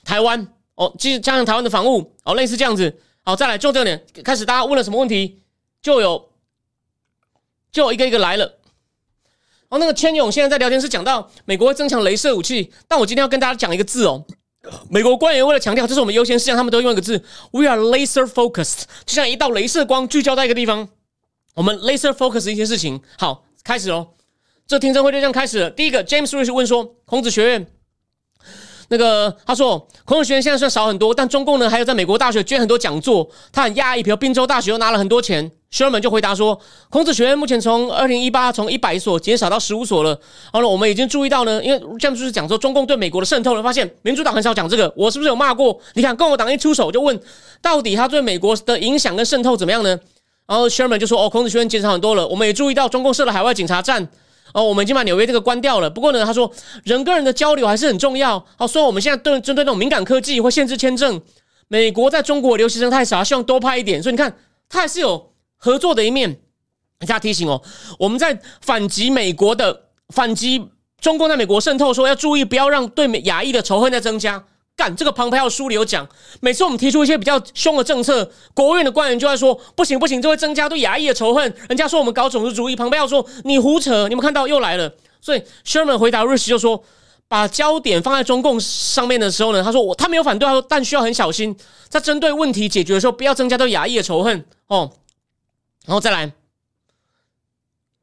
Speaker 1: 台湾哦，继续加强台湾的防务哦，类似这样子。好，再来就这点开始，大家问了什么问题，就有就一个一个来了。哦，那个千勇现在在聊天室讲到美国会增强镭射武器，但我今天要跟大家讲一个字哦，美国官员为了强调这是我们优先事项，他们都用一个字：We are laser focused，就像一道镭射光聚焦在一个地方，我们 laser focus 一些事情。好，开始哦。这听证会就这样开始了。第一个，James Rich 问说：“孔子学院，那个他说，孔子学院现在算少很多，但中共呢还有在美国大学捐很多讲座，他很讶异。比如宾州大学又拿了很多钱。Sherman 就回答说，孔子学院目前从二零一八从一百所减少到十五所了。好了，我们已经注意到呢，因为 James 是讲说中共对美国的渗透了，发现民主党很少讲这个。我是不是有骂过？你看共和党一出手就问，到底他对美国的影响跟渗透怎么样呢？然后 Sherman 就说，哦，孔子学院减少很多了。我们也注意到中共设了海外警察站。”哦，我们已经把纽约这个关掉了。不过呢，他说人跟人的交流还是很重要。好，虽然我们现在对针对那种敏感科技会限制签证，美国在中国留学生太少，希望多派一点。所以你看，他还是有合作的一面。大家提醒哦，我们在反击美国的反击中共在美国渗透，说要注意不要让对美亚裔的仇恨在增加。干这个庞培奥书里有讲，每次我们提出一些比较凶的政策，国务院的官员就在说不行不行，这会增加对亚裔的仇恨。人家说我们搞种族主义，庞培奥说你胡扯。你们看到又来了。所以 Sherman 回答瑞士就说，把焦点放在中共上面的时候呢，他说我他没有反对，他说但需要很小心，在针对问题解决的时候，不要增加对亚裔的仇恨哦。然后再来，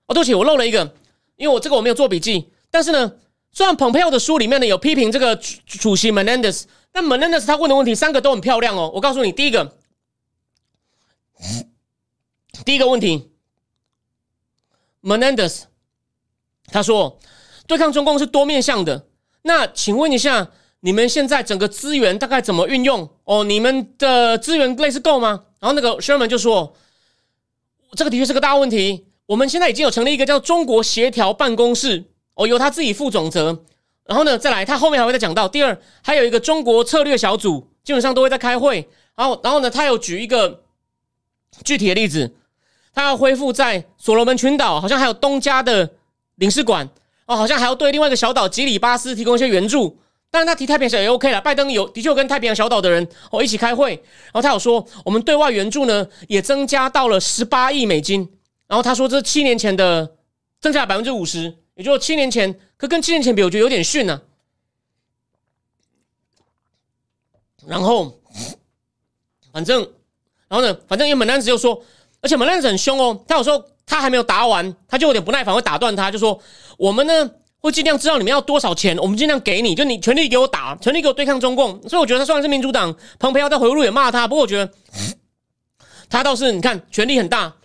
Speaker 1: 哦，对不起，我漏了一个，因为我这个我没有做笔记，但是呢。虽然蓬佩奥的书里面呢有批评这个主席 Menendez，但 Menendez 他问的问题三个都很漂亮哦。我告诉你，第一个，第一个问题，Menendez 他说对抗中共是多面向的。那请问一下，你们现在整个资源大概怎么运用？哦，你们的资源类似够吗？然后那个 Sherman 就说，这个的确是个大问题。我们现在已经有成立一个叫中国协调办公室。哦，由他自己负总责，然后呢，再来，他后面还会再讲到。第二，还有一个中国策略小组，基本上都会在开会。然后，然后呢，他有举一个具体的例子，他要恢复在所罗门群岛，好像还有东加的领事馆哦，好像还要对另外一个小岛吉里巴斯提供一些援助。当然，他提太平洋也 OK 了。拜登有的确跟太平洋小岛的人哦一起开会，然后他有说，我们对外援助呢也增加到了十八亿美金。然后他说，这七年前的增加百分之五十。也就七年前，可跟七年前比，我觉得有点逊呢。然后，反正，然后呢，反正因为门兰子就说，而且门兰子很凶哦。他有时候他还没有答完，他就有点不耐烦，会打断他，就说：“我们呢会尽量知道你们要多少钱，我们尽量给你，就你全力给我打，全力给我对抗中共。”所以我觉得他虽然是民主党，彭培奥在回路也骂他，不过我觉得他倒是你看权力很大。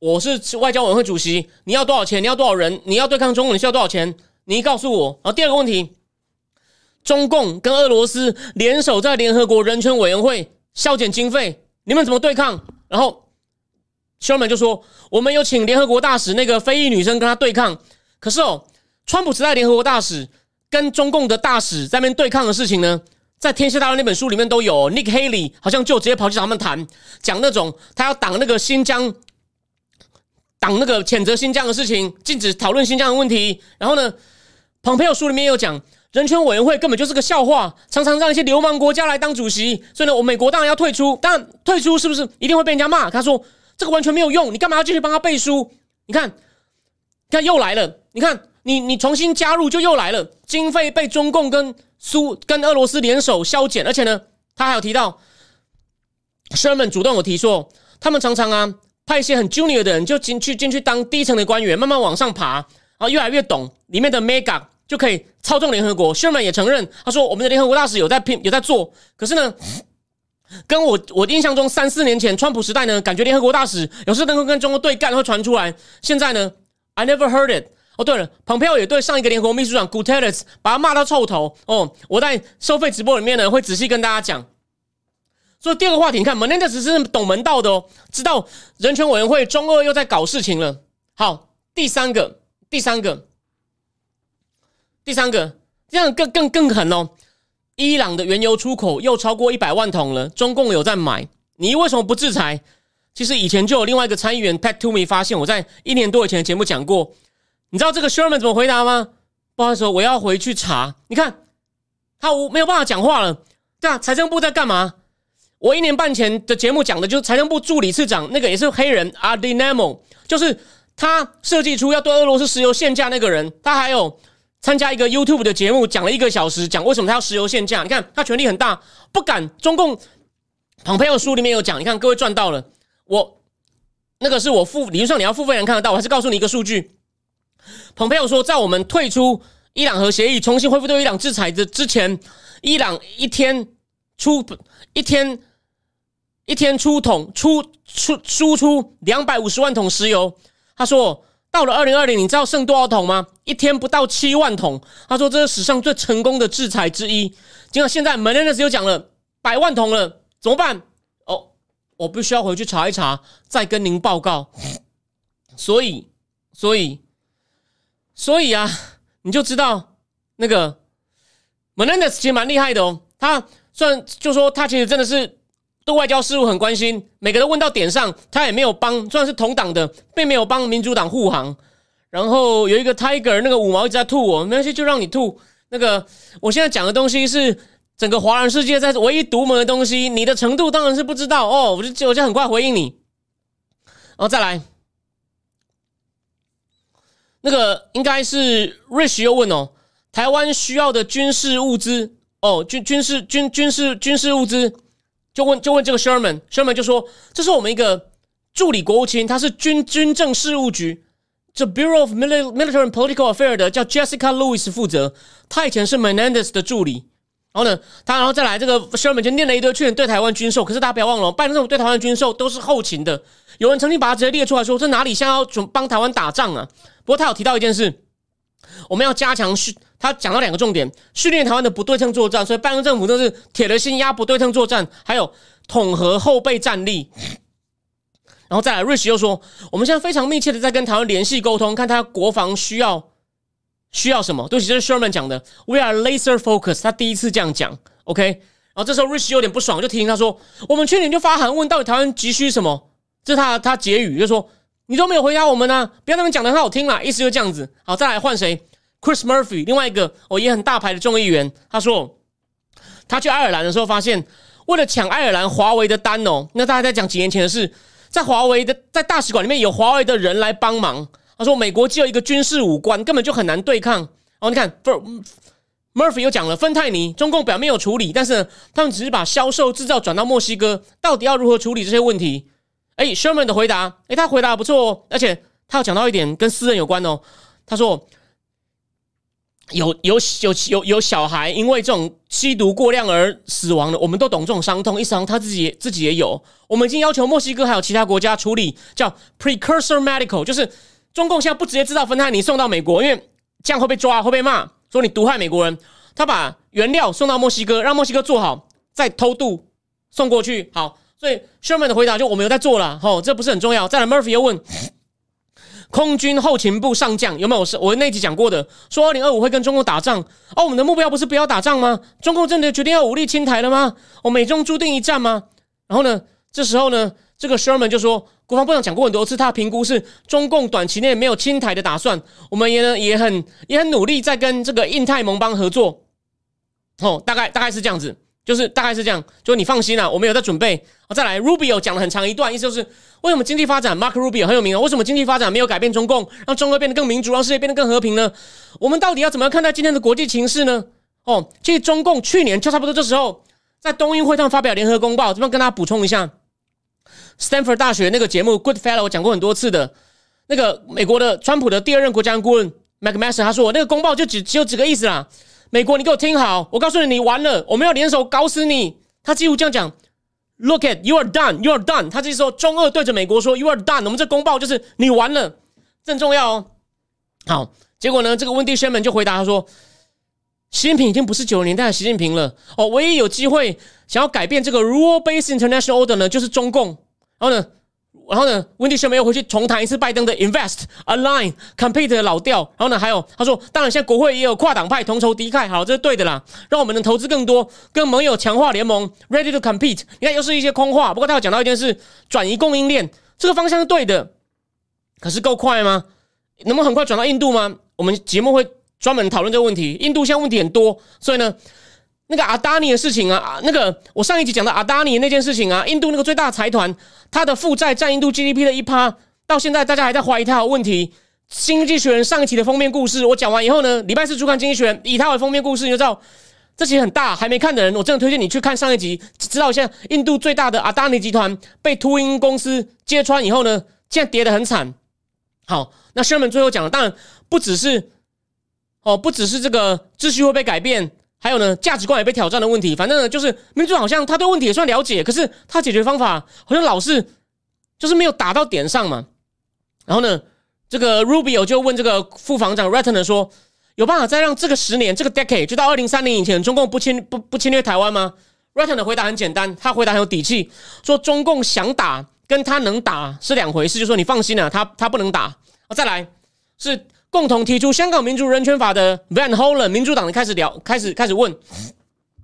Speaker 1: 我是外交委员会主席，你要多少钱？你要多少人？你要对抗中共，你需要多少钱？你告诉我。然后第二个问题，中共跟俄罗斯联手在联合国人权委员会削减经费，你们怎么对抗？然后肖门就说，我们有请联合国大使那个非裔女生跟他对抗。可是哦，川普时代联合国大使跟中共的大使在那边对抗的事情呢，在《天下大乱》那本书里面都有。Nick Haley 好像就直接跑去找他们谈，讲那种他要挡那个新疆。挡那个谴责新疆的事情，禁止讨论新疆的问题。然后呢，蓬佩奥书里面也有讲，人权委员会根本就是个笑话，常常让一些流氓国家来当主席。所以呢，我美国当然要退出，但退出是不是一定会被人家骂？他说这个完全没有用，你干嘛要继续帮他背书？你看，看又来了，你看你你重新加入就又来了，经费被中共跟苏跟俄罗斯联手削减，而且呢，他还有提到，Sherman 主动有提说，他们常常啊。派一些很 junior 的人就进去进去当低层的官员，慢慢往上爬，然后越来越懂里面的 mega，就可以操纵联合国。Sherman 也承认，他说我们的联合国大使有在拼有在做，可是呢，跟我我印象中三四年前川普时代呢，感觉联合国大使有时候能够跟中国对干会传出来。现在呢，I never heard it。哦，对了，蓬佩奥也对上一个联合国秘书长 Guterres 把他骂到臭头。哦，我在收费直播里面呢会仔细跟大家讲。所以第二个话题，你看 Menendez 是懂门道的哦，知道人权委员会中二又在搞事情了。好，第三个，第三个，第三个，这样更更更狠哦！伊朗的原油出口又超过一百万桶了，中共有在买，你为什么不制裁？其实以前就有另外一个参议员 Pat Toomey 发现，我在一年多以前的节目讲过。你知道这个 Sherman 怎么回答吗？不好意思，我要回去查。你看他无没有办法讲话了。对啊，财政部在干嘛？我一年半前的节目讲的就是财政部助理次长，那个也是黑人 a d i n a m o 就是他设计出要对俄罗斯石油限价那个人。他还有参加一个 YouTube 的节目，讲了一个小时，讲为什么他要石油限价。你看他权力很大，不敢。中共蓬佩奥书里面有讲，你看各位赚到了。我那个是我付理论上你要付费能看得到，我还是告诉你一个数据。蓬佩奥说，在我们退出伊朗核协议、重新恢复对伊朗制裁的之前，伊朗一天出一天。一天出桶出出输出两百五十万桶石油，他说到了二零二零，你知道剩多少桶吗？一天不到七万桶。他说这是史上最成功的制裁之一。结果现在 m e n e n d e 又讲了百万桶了，怎么办？哦，我必须要回去查一查，再跟您报告。所以，所以，所以啊，你就知道那个 m e n e n d e 其实蛮厉害的哦。他虽然就说他其实真的是。对外交事务很关心，每个都问到点上，他也没有帮，虽然是同党的，并没有帮民主党护航。然后有一个 Tiger，那个五毛一直在吐我，没关系，就让你吐。那个我现在讲的东西是整个华人世界在唯一独门的东西，你的程度当然是不知道哦。我就我就很快回应你。然后再来，那个应该是 Rich 又问哦，台湾需要的军事物资哦，军军事军军事军事物资。就问就问这个 Sherman，Sherman 就说这是我们一个助理国务卿，他是军军政事务局，这 Bureau of Military and Political Affairs 的叫 Jessica Lewis 负责，他以前是 Menendez 的助理。然后呢，他然后再来这个 Sherman 就念了一堆劝对台湾军售，可是大家不要忘了，拜登政府对台湾军售都是后勤的，有人曾经把他直接列出来说这哪里像要准帮台湾打仗啊？不过他有提到一件事。我们要加强训，他讲到两个重点：训练台湾的不对称作战，所以拜登政府都是铁了心压不对称作战，还有统合后备战力。然后再来，瑞奇又说，我们现在非常密切的在跟台湾联系沟通，看他国防需要需要什么。对，这是 Sherman 讲的，We are laser focus。他第一次这样讲，OK。然后这时候瑞奇有点不爽，就提醒他说，我们去年就发函问，到底台湾急需什么？这是他他结语，就说。你都没有回答我们呢，不要那么讲的很好听啦，意思就这样子。好，再来换谁？Chris Murphy，另外一个哦也很大牌的众议员，他说他去爱尔兰的时候发现，为了抢爱尔兰华为的单哦，那大家在讲几年前的事，在华为的在大使馆里面有华为的人来帮忙。他说美国只有一个军事武官，根本就很难对抗。哦，你看，Murphy 又讲了芬太尼，中共表面有处理，但是他们只是把销售制造转到墨西哥，到底要如何处理这些问题？哎，Sherman 的回答，哎，他回答不错哦，而且他有讲到一点跟私人有关哦。他说有有有有有小孩因为这种吸毒过量而死亡的，我们都懂这种伤痛，一伤他自己自己也有。我们已经要求墨西哥还有其他国家处理叫 precursor medical，就是中共现在不直接制造芬太尼送到美国，因为这样会被抓会被骂，说你毒害美国人。他把原料送到墨西哥，让墨西哥做好，再偷渡送过去，好。所以 Sherman 的回答就我们有在做了，吼，这不是很重要。再来，Murphy 又问，空军后勤部上将有没有是我那集讲过的，说二零二五会跟中国打仗，哦，我们的目标不是不要打仗吗？中共真的决定要武力侵台了吗？哦，美中注定一战吗？然后呢，这时候呢，这个 Sherman 就说，国防部长讲过很多次，他评估是中共短期内没有清台的打算。我们也呢也很也很努力在跟这个印太盟邦合作。哦，大概大概是这样子，就是大概是这样，就你放心啦，我们有在准备。再来，Rubio 讲了很长一段，意思就是为什么经济发展，Mark Rubio 很有名啊，为什么经济发展没有改变中共，让中国变得更民主，让世界变得更和平呢？我们到底要怎么样看待今天的国际情势呢？哦，其实中共去年就差不多这时候，在冬运会上发表联合公报，这边跟大家补充一下，Stanford 大学那个节目 Good Fellow 我讲过很多次的，那个美国的川普的第二任国家顾问 McMaster 他说，我那个公报就只只有几个意思啦。美国，你给我听好，我告诉你，你完了，我们要联手搞死你。他几乎这样讲，Look at you are done, you are done。他这时候，中二对着美国说，You are done。我们这公报就是你完了，这很重要哦。好，结果呢，这个温蒂宣门就回答他说，习近平已经不是九十年代的习近平了。哦，唯一有机会想要改变这个 rule-based international order 呢，就是中共。然后呢？然后呢，温蒂舍曼又回去重谈一次拜登的 invest align compete 的老调。然后呢，还有他说，当然现在国会也有跨党派同仇敌忾，好，这是对的啦，让我们能投资更多，跟盟友强化联盟，ready to compete。你看，又是一些空话。不过他有讲到一件事，转移供应链这个方向是对的，可是够快吗？能不能很快转到印度吗？我们节目会专门讨论这个问题。印度现在问题很多，所以呢。那个阿达尼的事情啊，那个我上一集讲的阿达尼那件事情啊，印度那个最大财团，它的负债占印度 GDP 的一趴，到现在大家还在怀疑它有问题。经济学人上一期的封面故事我讲完以后呢，礼拜四出看经济学人以它为封面故事，你就知道这期很大，还没看的人，我真的推荐你去看上一集，知道现在印度最大的阿达尼集团被秃鹰公司揭穿以后呢，现在跌得很惨。好，那学们最后讲了，当然不只是哦，不只是这个秩序会被改变。还有呢，价值观也被挑战的问题。反正呢，就是民主好像他对问题也算了解，可是他解决方法好像老是就是没有打到点上嘛。然后呢，这个 Rubio 就问这个副防长 Ratner 说：“有办法再让这个十年，这个 decade 就到二零三零以前，中共不侵不不侵略台湾吗？”Ratner 的回答很简单，他回答很有底气，说中共想打跟他能打是两回事，就说你放心啊，他他不能打。啊再来是。共同提出香港民主人权法的 Van Hollen 民主党的开始聊，开始开始问，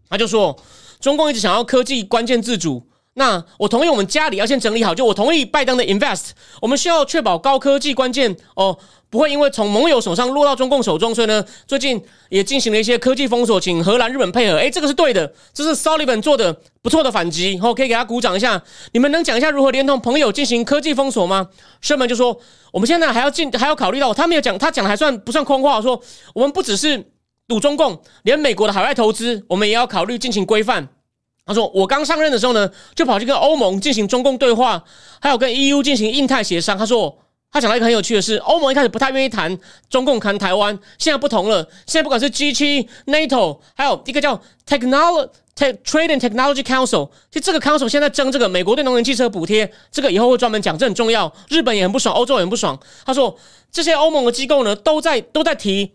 Speaker 1: 他就说中共一直想要科技关键自主，那我同意我们家里要先整理好，就我同意拜登的 invest，我们需要确保高科技关键哦。不会因为从盟友手上落到中共手中，所以呢，最近也进行了一些科技封锁，请荷兰、日本配合。哎，这个是对的，这是 Sullivan 做的不错的反击，后可以给他鼓掌一下。你们能讲一下如何连同朋友进行科技封锁吗？Sherman 就说，我们现在还要进，还要考虑到他没有讲，他讲的还算不算空话？说我们不只是赌中共，连美国的海外投资，我们也要考虑进行规范。他说，我刚上任的时候呢，就跑去跟欧盟进行中共对话，还有跟 EU 进行印太协商。他说。他讲到一个很有趣的是，欧盟一开始不太愿意谈中共谈台湾，现在不同了。现在不管是 G 七、NATO，还有一个叫 Technology Trade and Technology Council，其实这个 Council 现在争这个美国对能源汽车补贴，这个以后会专门讲，这很重要。日本也很不爽，欧洲也很不爽。他说，这些欧盟的机构呢，都在都在提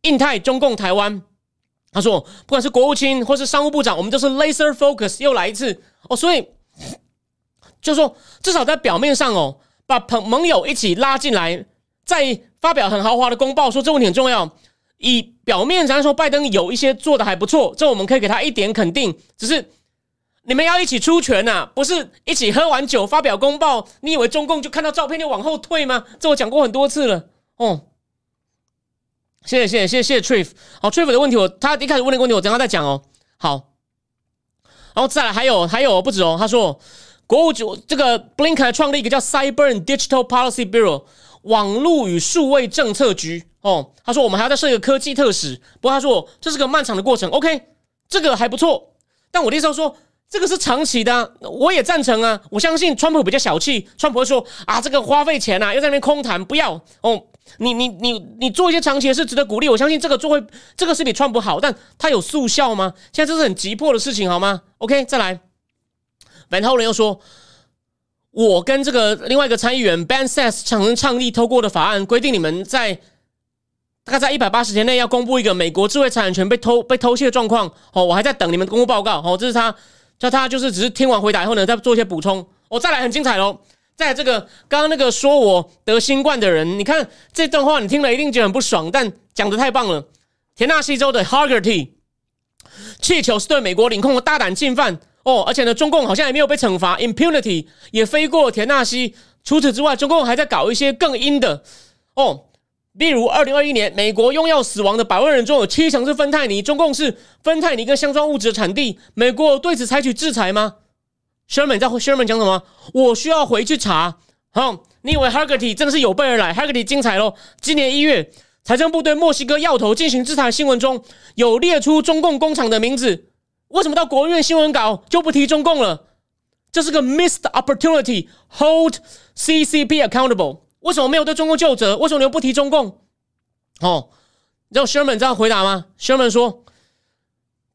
Speaker 1: 印太、中共、台湾。他说，不管是国务卿或是商务部长，我们都是 laser focus，又来一次哦。所以，就说至少在表面上哦。把朋盟友一起拉进来，再发表很豪华的公报，说这问题很重要。以表面上说，拜登有一些做的还不错，这我们可以给他一点肯定。只是你们要一起出拳呐，不是一起喝完酒发表公报。你以为中共就看到照片就往后退吗？这我讲过很多次了。哦，谢谢谢谢谢谢 Triff。好，Triff 的问题我他一开始问那个问题，我等下再讲哦。好，然后再来还有还有不止哦，他说。国务局这个 Blinken 创立一个叫 Cyber Digital Policy Bureau 网络与数位政策局哦，他说我们还要再设一个科技特使，不过他说这是个漫长的过程。OK，这个还不错，但我那时候说这个是长期的，我也赞成啊。我相信川普比较小气，川普会说啊，这个花费钱啊，又在那边空谈，不要哦。你你你你做一些长期的事值得鼓励，我相信这个做会这个是比川普好，但它有速效吗？现在这是很急迫的事情，好吗？OK，再来。反后人又说，我跟这个另外一个参议员 Ben Sass 倡倡议通过的法案规定，你们在大概在一百八十天内要公布一个美国智慧产权被偷被偷窃的状况。哦，我还在等你们公布报告。哦，这是他叫他就是只是听完回答以后呢，再做一些补充。我再来很精彩喽！在这个刚刚那个说我得新冠的人，你看这段话你听了一定觉得很不爽，但讲的太棒了。田纳西州的 Hargerty 气球是对美国领空的大胆进犯。哦，而且呢，中共好像也没有被惩罚，impunity 也飞过田纳西。除此之外，中共还在搞一些更阴的哦，例如二零二一年，美国用药死亡的百万人中有七成是芬太尼，中共是芬太尼跟相关物质的产地，美国对此采取制裁吗？Sherman 在 Sherman 讲什么？我需要回去查。好，你以为 Hargety 真的是有备而来？Hargety 精彩喽！今年一月，财政部对墨西哥药头进行制裁，新闻中有列出中共工厂的名字。为什么到国务院新闻稿就不提中共了？这是个 missed opportunity. Hold CCP accountable. 为什么没有对中共就责？为什么你又不提中共？哦，你知道 Sherman 这样回答吗？Sherman 说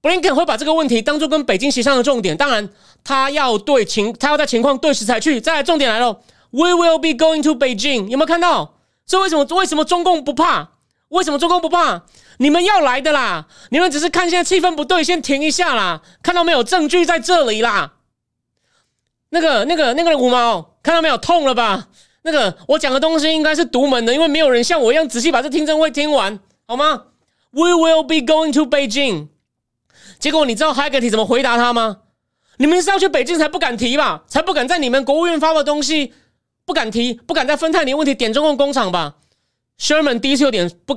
Speaker 1: ，Blinken 会把这个问题当做跟北京协商的重点。当然，他要对情，他要在情况对时才去。再来，重点来了，We will be going to Beijing。有没有看到？这为什么？为什么中共不怕？为什么中共不怕？你们要来的啦！你们只是看现在气氛不对，先停一下啦。看到没有？证据在这里啦。那个、那个、那个五毛，看到没有？痛了吧？那个我讲的东西应该是独门的，因为没有人像我一样仔细把这听证会听完，好吗？We will be going to Beijing。结果你知道 Haggerty 怎么回答他吗？你们是要去北京才不敢提吧？才不敢在你们国务院发的东西不敢提，不敢在芬太尼问题点中共工厂吧？Sherman 第一次有点不。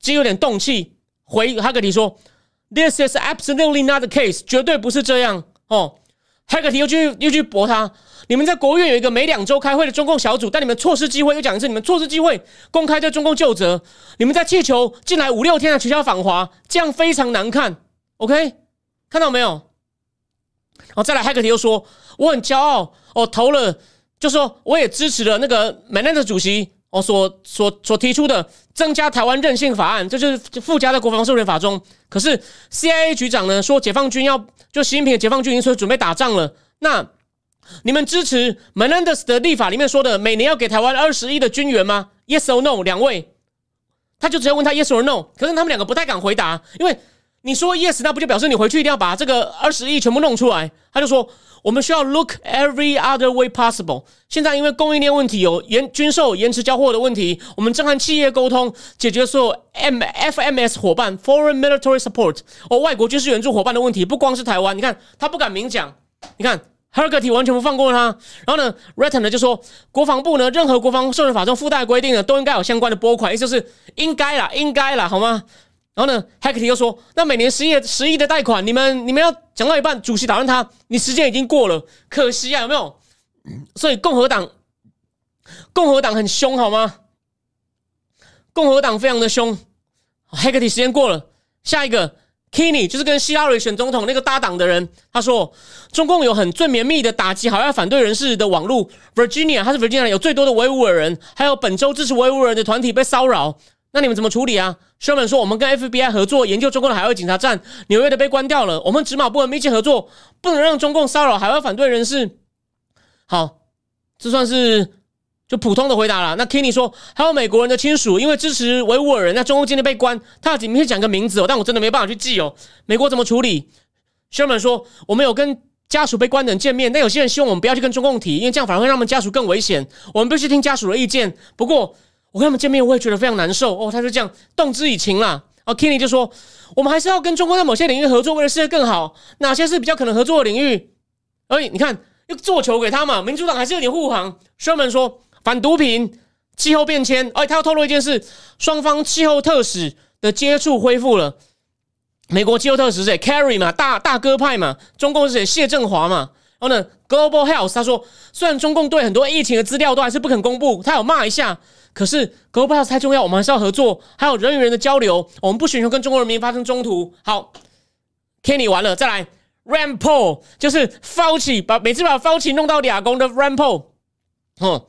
Speaker 1: 其实有点动气，回哈格提说：“This is absolutely not the case，绝对不是这样。”哦，哈格提又去又去驳他：“你们在国务院有一个每两周开会的中共小组，但你们错失机会。又讲一次，你们错失机会，公开对中共就责。你们在气球进来五六天的取消访华，这样非常难看。OK，看到没有？然后再来，哈格提又说：“我很骄傲，哦，投了，就说我也支持了那个美奈的主席。”哦，所所所提出的增加台湾韧性法案，这就是附加在国防授权法中。可是 CIA 局长呢说，解放军要就习近平解放军已经说准备打仗了。那你们支持 Menendez 的立法里面说的每年要给台湾二十亿的军援吗？Yes or no？两位，他就直接问他 Yes or no。可是他们两个不太敢回答，因为你说 Yes，那不就表示你回去一定要把这个二十亿全部弄出来？他就说。我们需要 look every other way possible。现在因为供应链问题有延军售延迟交货的问题，我们正和企业沟通解决所有 M F M S 伙伴 foreign military support 哦外国军事援助伙伴的问题。不光是台湾，你看他不敢明讲。你看 Hergety 完全不放过他。然后呢，Retten 呢就说国防部呢任何国防授权法中附带规定的都应该有相关的拨款，意思就是应该啦，应该啦，好吗？然后呢，Hackett 又说：“那每年十亿十亿的贷款，你们你们要讲到一半，主席打断他，你时间已经过了，可惜啊，有没有？所以共和党共和党很凶，好吗？共和党非常的凶。Hackett 时间过了，下一个 Kenny 就是跟希拉里选总统那个搭档的人，他说中共有很最绵密的打击海外反对人士的网络，Virginia 他是 Virginia 有最多的维吾尔人，还有本周支持维吾尔人的团体被骚扰。”那你们怎么处理啊？Sherman 说：“我们跟 FBI 合作研究中共的海外警察站，纽约的被关掉了。我们指马部门密切合作，不能让中共骚扰海外反对人士。”好，这算是就普通的回答了。那 Kenny 说：“还有美国人的亲属，因为支持维吾尔人，在中共今天被关。他要明确讲个名字哦，但我真的没办法去记哦。美国怎么处理？”Sherman 说：“我们有跟家属被关的人见面，但有些人希望我们不要去跟中共提，因为这样反而会让他们家属更危险。我们必须听家属的意见。不过。”我跟他们见面，我也觉得非常难受哦。他就这样动之以情啦。哦，Kenny 就说：“我们还是要跟中国在某些领域合作，为了世界更好。哪些是比较可能合作的领域？”哎，你看又做球给他嘛。民主党还是有点护航。Sherman 说：“反毒品、气候变迁。”哎，他要透露一件事：双方气候特使的接触恢复了。美国气候特使是谁？Carry 嘛，大大哥派嘛。中共是谁？谢振华嘛。然后呢，Global Health 他说：“虽然中共对很多疫情的资料都还是不肯公布，他有骂一下。”可是，Global Health 太重要，我们还是要合作，还有人与人的交流。我们不寻求跟中国人民发生冲突。好，Kenny 完了，再来 Rampol，就是 Fauci 把每次把 Fauci 弄到俩公的 Rampol。哦，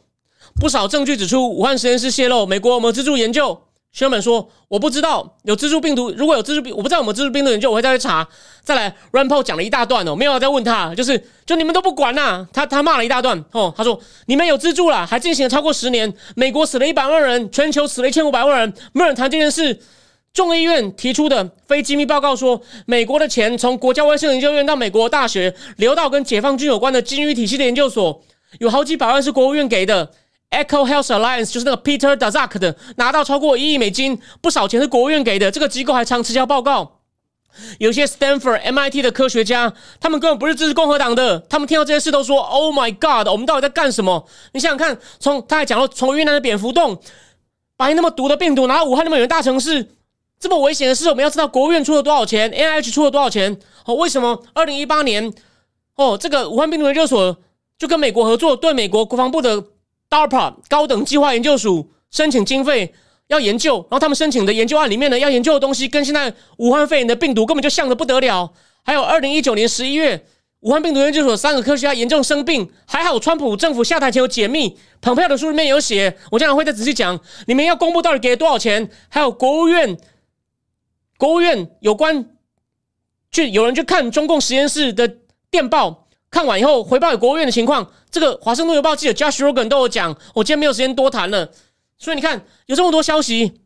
Speaker 1: 不少证据指出，武汉实验室泄露，美国有没有资助研究？Sherman 说：“我不知道有蜘蛛病毒，如果有蜘蛛病，我不知道有没有蜘蛛病毒研究，我会再去查。”再来 r a m p o 讲了一大段哦，没有再问他，就是就你们都不管呐，他他骂了一大段哦，他说：“你们有资助了，还进行了超过十年，美国死了一百万人，全球死了一千五百万人，没有人谈这件事。”众议院提出的非机密报告说，美国的钱从国家卫生研究院到美国大学，流到跟解放军有关的金鱼体系的研究所，有好几百万是国务院给的。Echo Health Alliance 就是那个 Peter Dazak 的，拿到超过一亿美金，不少钱是国务院给的。这个机构还常迟交报告。有些 Stanford、MIT 的科学家，他们根本不是支持共和党的，他们听到这些事都说：“Oh my God，我们到底在干什么？”你想想看，从他还讲到从云南的蝙蝠洞，把那么毒的病毒拿到武汉那么远的大城市，这么危险的事，我们要知道国务院出了多少钱，NIH 出了多少钱？哦，为什么二零一八年哦，这个武汉病毒研究所就跟美国合作，对美国国防部的 DARPA 高等计划研究署申请经费？要研究，然后他们申请的研究案里面呢，要研究的东西跟现在武汉肺炎的病毒根本就像的不得了。还有二零一九年十一月，武汉病毒研究所三个科学家严重生病，还好川普政府下台前有解密，蓬佩奥的书里面有写，我将来会再仔细讲。你们要公布到底给了多少钱？还有国务院，国务院有关去有人去看中共实验室的电报，看完以后回报给国务院的情况，这个华盛顿邮报记者 Josh Rogan 都有讲，我今天没有时间多谈了。所以你看，有这么多消息，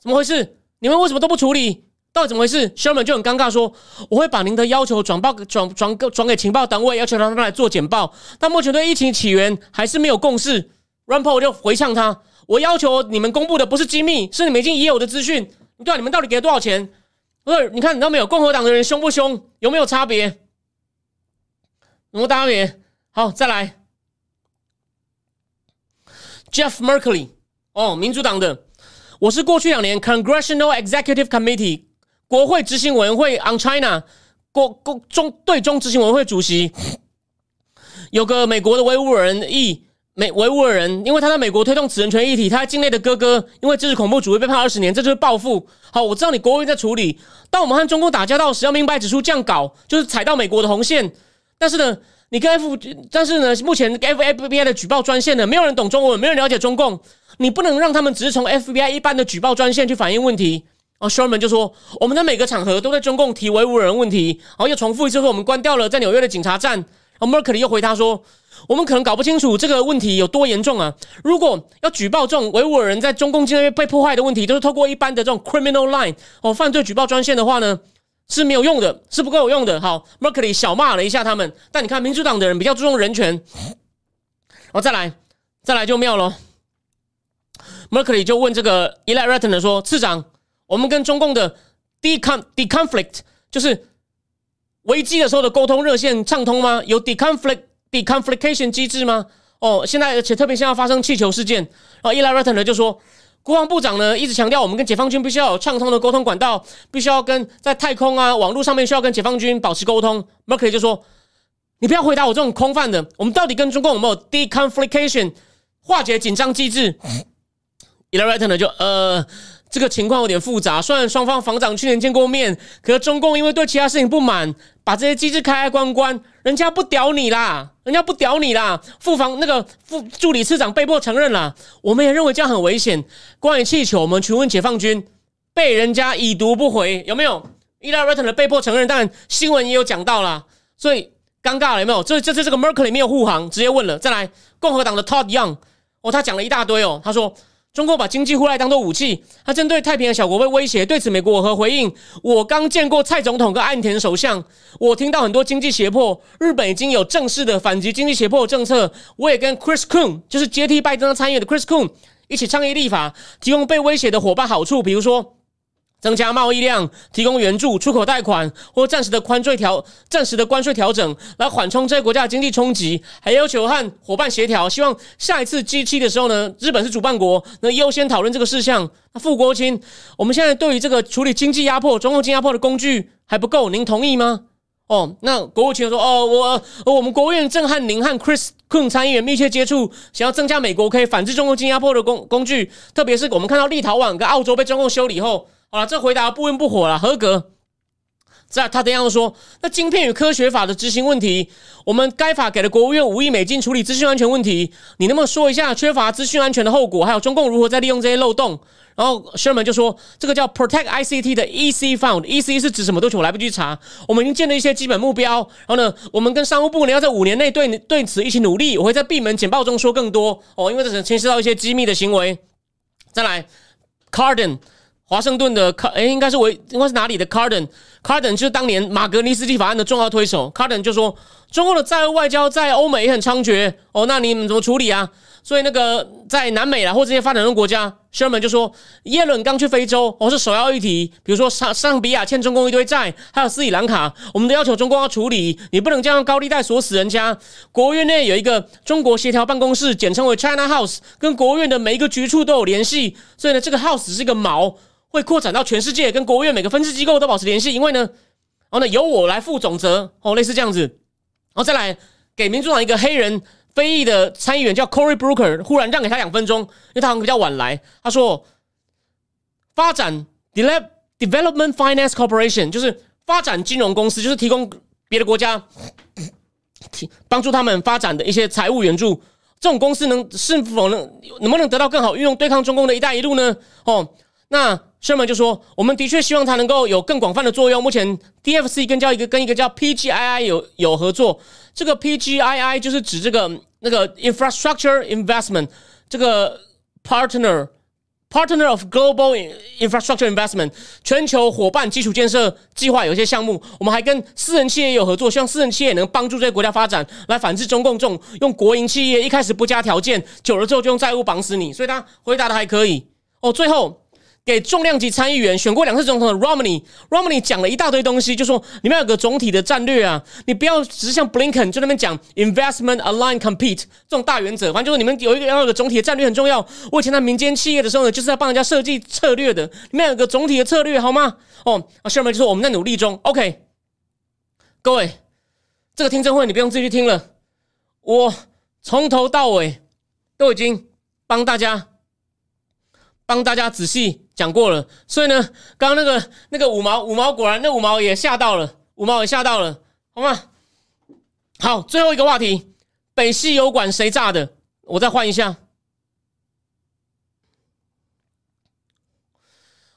Speaker 1: 怎么回事？你们为什么都不处理？到底怎么回事？Sherman 就很尴尬说：“我会把您的要求转报转转转给情报单位，要求他们来做简报。但目前对疫情起源还是没有共识。” r a m p o 就回呛他：“我要求你们公布的不是机密，是你们已经已有的资讯。对，你们到底给了多少钱？不是？你看，你知道没有？共和党的人凶不凶？有没有差别？有没有差别？好，再来，Jeff Merkley。哦，民主党的，我是过去两年 Congressional Executive Committee 国会执行委员会 on China 国国中对中执行委员会主席，有个美国的维吾尔人裔美维吾尔人，因为他在美国推动此人权议题，他在境内的哥哥因为支持恐怖主义被判二十年，这就是报复。好，我知道你国务院在处理，当我们和中共打交道时，要明白指出这样搞就是踩到美国的红线。但是呢，你跟 F，但是呢，目前 F F B I 的举报专线呢，没有人懂中文，没有人了解中共。你不能让他们只是从 FBI 一般的举报专线去反映问题。哦，Sherman 就说我们在每个场合都在中共提维吾尔人问题，然后又重复一次说我们关掉了在纽约的警察站。然后 Merkley 又回答说，我们可能搞不清楚这个问题有多严重啊。如果要举报这种维吾尔人在中共境内被破坏的问题，都是透过一般的这种 criminal line 哦犯罪举报专线的话呢，是没有用的，是不够有用的。好，Merkley 小骂了一下他们，但你看民主党的人比较注重人权。然后再来，再来就妙了。Merkley 就问这个 Eli Ratner 说：“次长，我们跟中共的 decon deconflict 就是危机的时候的沟通热线畅通吗？有 deconflict deconfliction 机制吗？哦，现在而且特别现在发生气球事件，然后 Eli Ratner 就说，国防部长呢一直强调，我们跟解放军必须要有畅通的沟通管道，必须要跟在太空啊网络上面需要跟解放军保持沟通。Merkley 就说，你不要回答我这种空泛的，我们到底跟中共有没有 deconfliction 化解紧张机制？” e l a r a t o r 呢？就呃，这个情况有点复杂。虽然双方防长去年见过面，可是中共因为对其他事情不满，把这些机制开开关关，人家不屌你啦，人家不屌你啦。副房那个副助理市长被迫承认啦，我们也认为这样很危险。关于气球，我们询问解放军，被人家已读不回，有没有伊拉瑞特的被迫承认？当然新闻也有讲到啦，所以尴尬了，有没有？这这这这个 Merkley 没有护航，直接问了。再来，共和党的 Todd Young，哦，他讲了一大堆哦，他说。中国把经济互赖当做武器，他针对太平洋小国被威胁。对此，美国我和回应：我刚见过蔡总统跟岸田首相，我听到很多经济胁迫。日本已经有正式的反击经济胁迫政策。我也跟 Chris Coon，就是接替拜登参议的 Chris Coon 一起倡议立法，提供被威胁的伙伴好处，比如说。增加贸易量，提供援助、出口贷款或暂时的关税调、暂时的关税调整，来缓冲这些国家的经济冲击。还要求和伙伴协调，希望下一次 G 七的时候呢，日本是主办国，能优先讨论这个事项。那傅国清，我们现在对于这个处理经济压迫、中共经济压迫的工具还不够，您同意吗？哦，那国务卿说，哦，我我们国务院正和您和 Chris Kun 参议员密切接触，想要增加美国可以反制中共经济压迫的工工具，特别是我们看到立陶宛跟澳洲被中共修理后。好了，这回答不温不火了，合格。在他这样说，那晶片与科学法的执行问题，我们该法给了国务院五亿美金处理资讯安全问题。你能不能说一下缺乏资讯安全的后果，还有中共如何在利用这些漏洞？然后 Sherman 就说，这个叫 Protect ICT 的 EC Fund，EC 是指什么东西？我来不及查。我们已经建了一些基本目标。然后呢，我们跟商务部呢要在五年内对对此一起努力。我会在闭门简报中说更多哦，因为这是牵涉到一些机密的行为。再来，Carden。华盛顿的卡，哎，应该是维，应该是哪里的 Carden？Carden 就是当年马格尼斯基法案的重要推手。Carden 就说，中国的在外交在欧美也很猖獗哦，那你们怎么处理啊？所以那个在南美啦或这些发展中国家，商人就说，耶伦刚去非洲，哦是首要议题，比如说上上比亚欠中共一堆债，还有斯里兰卡，我们都要求中共要处理，你不能这样高利贷锁死人家。国务院内有一个中国协调办公室，简称为 China House，跟国务院的每一个局处都有联系，所以呢，这个 House 是一个毛，会扩展到全世界，跟国务院每个分支机构都保持联系，因为呢，然后呢由我来负总责，哦类似这样子，然后再来给民主党一个黑人。非裔的参议员叫 Cory Booker，忽然让给他两分钟，因为他好像比较晚来。他说：“发展 Development Finance Corporation 就是发展金融公司，就是提供别的国家帮助他们发展的一些财务援助。这种公司能是否能能不能得到更好运用，对抗中共的一带一路呢？”哦，那 Sherman 就说：“我们的确希望它能够有更广泛的作用。目前 DFC 跟叫一个跟一个叫 PGII 有有合作。”这个 PGII 就是指这个那个 infrastructure investment 这个 partner partner of global infrastructure investment 全球伙伴基础建设计划有一些项目，我们还跟私人企业有合作，希望私人企业能帮助这些国家发展，来反制中共这种用国营企业一开始不加条件，久了之后就用债务绑死你。所以他回答的还可以哦，最后。给重量级参议员选过两次总统的 Romney，Romney 讲了一大堆东西，就说你们要有个总体的战略啊，你不要只是像 Blinken 就那边讲 investment align compete 这种大原则，反正就是你们有一个要有个总体的战略很重要。我以前在民间企业的时候呢，就是在帮人家设计策略的，你们有个总体的策略好吗？哦，啊，Sherman 就说我们在努力中。OK，各位，这个听证会你不用自己去听了，我从头到尾都已经帮大家帮大家仔细。讲过了，所以呢，刚刚那个那个五毛五毛果然那五毛也吓到了，五毛也吓到了，好吗？好，最后一个话题，北溪油管谁炸的？我再换一下，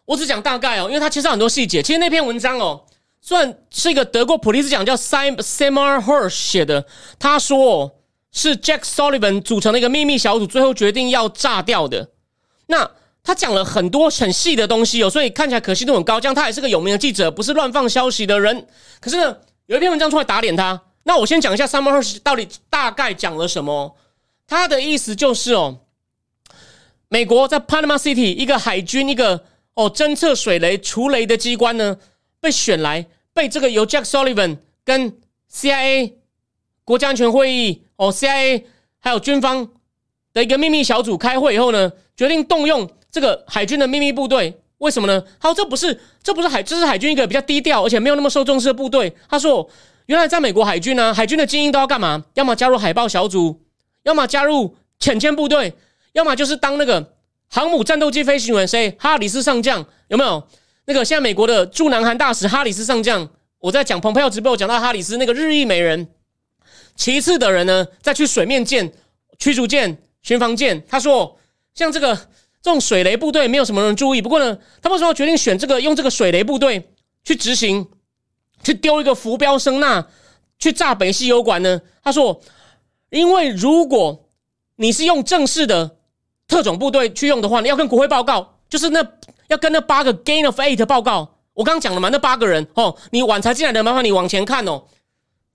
Speaker 1: 我只讲大概哦，因为他其实很多细节。其实那篇文章哦，算是一个得过普利兹奖叫 Sam Samar Hirsch 写的，他说是 Jack Sullivan 组成的一个秘密小组，最后决定要炸掉的。那他讲了很多很细的东西哦，所以看起来可信度很高。这样他也是个有名的记者，不是乱放消息的人。可是呢，有一篇文章出来打脸他。那我先讲一下 Summer Hirsch 到底大概讲了什么。他的意思就是哦，美国在 Panama City 一个海军一个哦侦测水雷除雷的机关呢，被选来被这个由 Jack Sullivan 跟 CIA 国家安全会议哦 CIA 还有军方的一个秘密小组开会以后呢，决定动用。这个海军的秘密部队为什么呢？他说这不是这不是海这是海军一个比较低调而且没有那么受重视的部队。他说原来在美国海军呢，海军的精英都要干嘛？要么加入海豹小组，要么加入潜舰部队，要么就是当那个航母战斗机飞行员。谁？哈里斯上将有没有？那个现在美国的驻南韩大使哈里斯上将，我在讲蓬佩奥直播讲到哈里斯那个日裔美人。其次的人呢，再去水面舰、驱逐舰、巡防舰。他说像这个。这种水雷部队没有什么人注意，不过呢，他为什么决定选这个用这个水雷部队去执行，去丢一个浮标声呐，去炸北溪油管呢？他说，因为如果你是用正式的特种部队去用的话，你要跟国会报告，就是那要跟那八个 gain of eight 报告。我刚刚讲了嘛，那八个人哦，你晚才进来的，麻烦你往前看哦。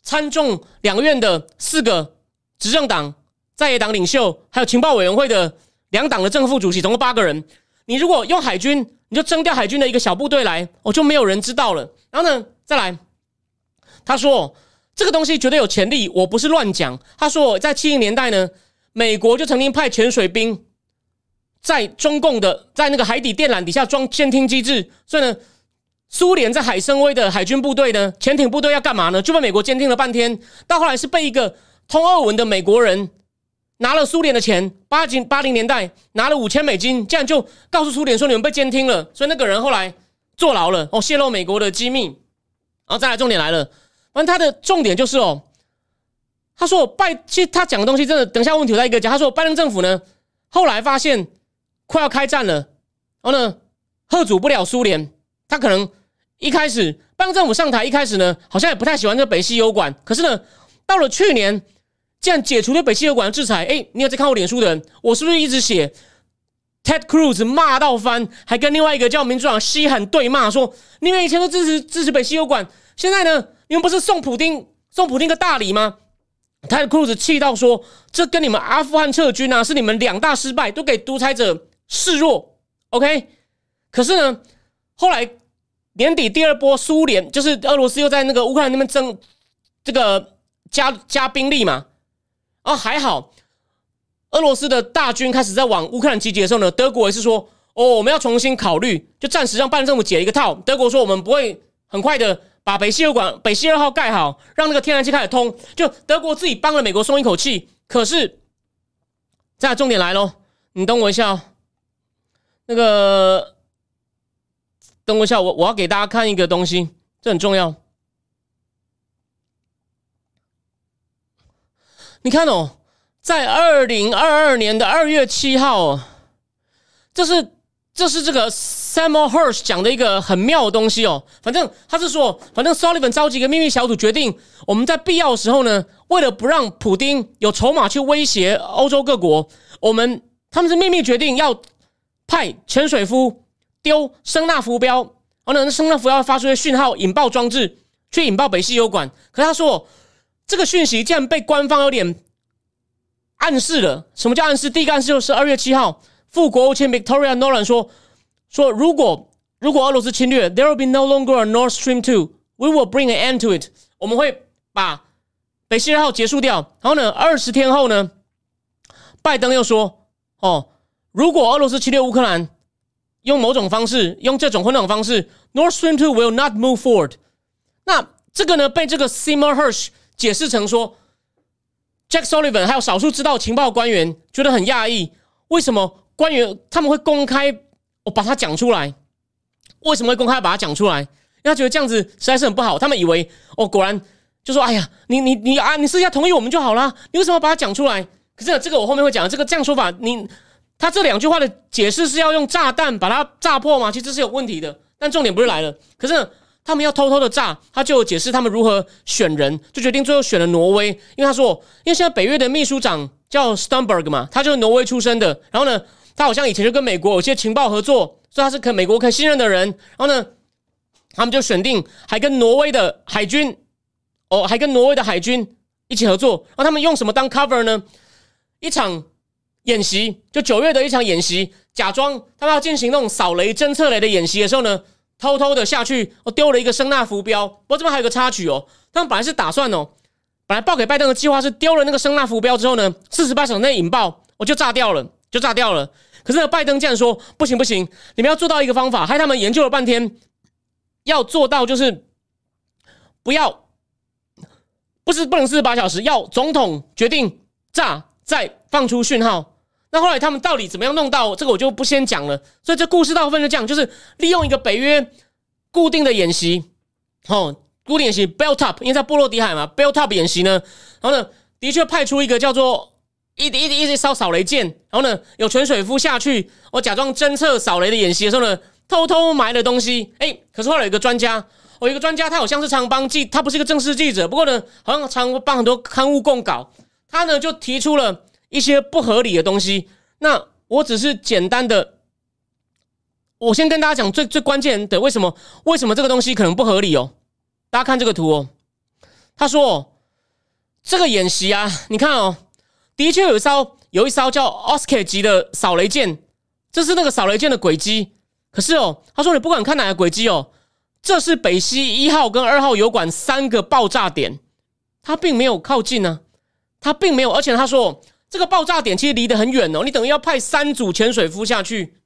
Speaker 1: 参众两院的四个执政党在野党领袖，还有情报委员会的。两党的正副主席总共八个人，你如果用海军，你就征调海军的一个小部队来，我就没有人知道了。然后呢，再来，他说这个东西绝对有潜力，我不是乱讲。他说在七零年代呢，美国就曾经派潜水兵在中共的在那个海底电缆底下装监听机制，所以呢，苏联在海参崴的海军部队呢，潜艇部队要干嘛呢？就被美国监听了半天，到后来是被一个通俄文的美国人。拿了苏联的钱，八几八零年代拿了五千美金，这样就告诉苏联说你们被监听了，所以那个人后来坐牢了哦，泄露美国的机密。然后再来重点来了，反正他的重点就是哦，他说我拜，其实他讲的东西真的，等一下问题我再一个讲。他说拜登政府呢，后来发现快要开战了，然后呢，贺阻不了苏联，他可能一开始拜登政府上台一开始呢，好像也不太喜欢这北溪油管，可是呢，到了去年。既然解除了北溪油管的制裁，哎，你有在看我脸书的人，我是不是一直写 Ted Cruz 骂到翻，还跟另外一个叫民主党西罕对骂，说你们以前都支持支持北溪油管，现在呢，你们不是送普丁送普丁个大礼吗？Ted Cruz 气到说，这跟你们阿富汗撤军啊，是你们两大失败，都给独裁者示弱，OK，可是呢，后来年底第二波苏联就是俄罗斯又在那个乌克兰那边增这个加加兵力嘛，啊还好，俄罗斯的大军开始在往乌克兰集结的时候呢，德国也是说哦我们要重新考虑，就暂时让拜登政府解一个套。德国说我们不会很快的把北溪二管北溪二号盖好，让那个天然气开始通，就德国自己帮了美国松一口气。可是，再重点来喽，你等我一下哦。那个，等我一下，我我要给大家看一个东西，这很重要。你看哦，在二零二二年的二月七号，这是这是这个 Samuel Hirsch 讲的一个很妙的东西哦。反正他是说，反正 Sullivan 召集一个秘密小组，决定我们在必要的时候呢，为了不让普丁有筹码去威胁欧洲各国，我们他们是秘密决定要。派潜水夫丢声纳浮标，然后呢，声纳浮标发出的讯号引爆装置，去引爆北溪油管。可他说，这个讯息竟然被官方有点暗示了。什么叫暗示？第一个暗示就是二月七号，副国务卿 Victoria Nolan 说：“说如果如果俄罗斯侵略，there will be no longer a Nord Stream two，we will bring an end to it。我们会把北溪二号结束掉。然后呢，二十天后呢，拜登又说：哦。”如果俄罗斯侵略乌克兰，用某种方式，用这种混乱方式，Nord Stream Two will not move forward。那这个呢，被这个 Seymour Hirsch 解释成说，Jack Sullivan 还有少数知道情报官员觉得很讶异，为什么官员他们会公开我把它讲出来？为什么会公开把它讲出来？因为他觉得这样子实在是很不好。他们以为哦，果然就说，哎呀，你你你啊，你私下同意我们就好了，你为什么把它讲出来？可是这个我后面会讲，这个这样说法你。他这两句话的解释是要用炸弹把它炸破吗？其实这是有问题的。但重点不是来了，可是他们要偷偷的炸，他就解释他们如何选人，就决定最后选了挪威，因为他说，因为现在北约的秘书长叫 Stumberg 嘛，他就是挪威出身的。然后呢，他好像以前就跟美国有些情报合作，所以他是可美国可信任的人。然后呢，他们就选定还跟挪威的海军，哦，还跟挪威的海军一起合作。然后他们用什么当 cover 呢？一场。演习就九月的一场演习，假装他们要进行那种扫雷、侦测雷的演习的时候呢，偷偷的下去，我丢了一个声纳浮标。不过这边还有个插曲哦，他们本来是打算哦，本来报给拜登的计划是丢了那个声纳浮标之后呢，四十八小时内引爆，我就炸掉了，就炸掉了。可是拜登竟然说不行不行，你们要做到一个方法，害他们研究了半天，要做到就是不要，不是不能四十八小时，要总统决定炸再放出讯号。那后来他们到底怎么样弄到这个，我就不先讲了。所以这故事大部分就这样，就是利用一个北约固定的演习，哦，固定演习 built up，因为在波罗的海嘛，built up 演习呢，然后呢，的确派出一个叫做一一一一艘扫雷舰，然后呢，有泉水夫下去，我假装侦测扫雷的演习的时候呢，偷偷埋了东西。哎，可是后来有一个专家，我一个专家，他好像是常帮记，他不是一个正式记者，不过呢，好像常帮很多刊物供稿，他呢就提出了。一些不合理的东西，那我只是简单的，我先跟大家讲最最关键的为什么为什么这个东西可能不合理哦？大家看这个图哦，他说这个演习啊，你看哦，的确有一艘有一艘叫 Oscar 级的扫雷舰，这是那个扫雷舰的轨迹。可是哦，他说你不管看哪个轨迹哦，这是北溪一号跟二号油管三个爆炸点，它并没有靠近呢，它并没有，而且他说。这个爆炸点其实离得很远哦，你等于要派三组潜水夫下去，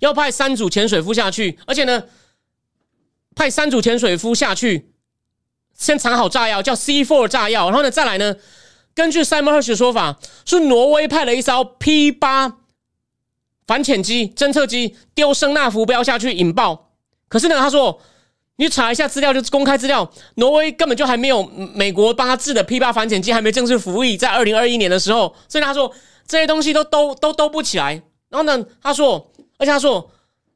Speaker 1: 要派三组潜水夫下去，而且呢，派三组潜水夫下去，先藏好炸药，叫 C four 炸药，然后呢，再来呢，根据 Simon Hersh 的说法，是挪威派了一艘 P 八反潜机侦测机丢声纳浮标下去引爆，可是呢，他说。你查一下资料，就公开资料。挪威根本就还没有美国帮他制的 P 八反潜机还没正式服役，在二零二一年的时候，所以他说这些东西都都都都不起来。然后呢，他说，而且他说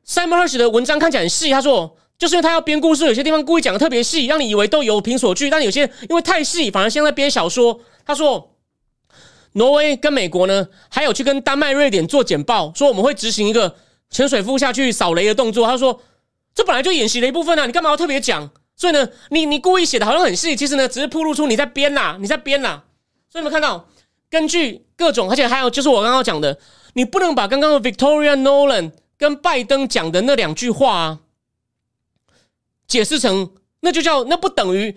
Speaker 1: ，Simon Hersh 的文章看起来很细。他说，就是因为他要编故事，有些地方故意讲的特别细，让你以为都有凭所据，但有些因为太细，反而像在编小说。他说，挪威跟美国呢，还有去跟丹麦、瑞典做简报，说我们会执行一个潜水夫下去扫雷的动作。他说。这本来就演习的一部分啊，你干嘛要特别讲？所以呢，你你故意写的好像很细，其实呢，只是铺露出你在编呐，你在编呐。所以你们看到，根据各种，而且还有就是我刚刚讲的，你不能把刚刚的 Victoria Nolan 跟拜登讲的那两句话啊，解释成那就叫那不等于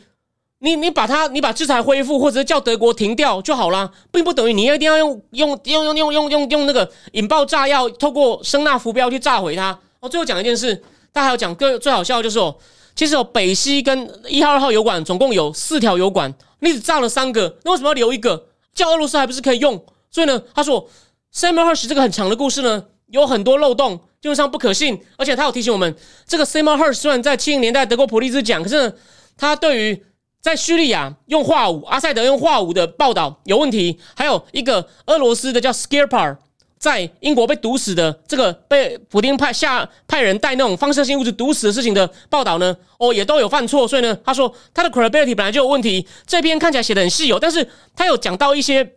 Speaker 1: 你你把它你把制裁恢复，或者叫德国停掉就好了，并不等于你要一定要用用用用用用用用那个引爆炸药，透过声纳浮标去炸毁它。哦，最后讲一件事，他还要讲个最好笑的就是哦，其实哦北溪跟一号二号油管总共有四条油管，你只炸了三个，那为什么要留一个？叫俄罗斯还不是可以用？所以呢，他说 Samuel Hersh 这个很长的故事呢，有很多漏洞。基本上不可信，而且他有提醒我们，这个 Samuel Hersh 虽然在七零年代得过普利兹奖，可是他对于在叙利亚用化武、阿塞德用化武的报道有问题，还有一个俄罗斯的叫 Scarpar 在英国被毒死的这个被普丁派下派人带那种放射性物质毒死的事情的报道呢，哦也都有犯错，所以呢，他说他的 credibility 本来就有问题。这篇看起来写的很细哦，但是他有讲到一些，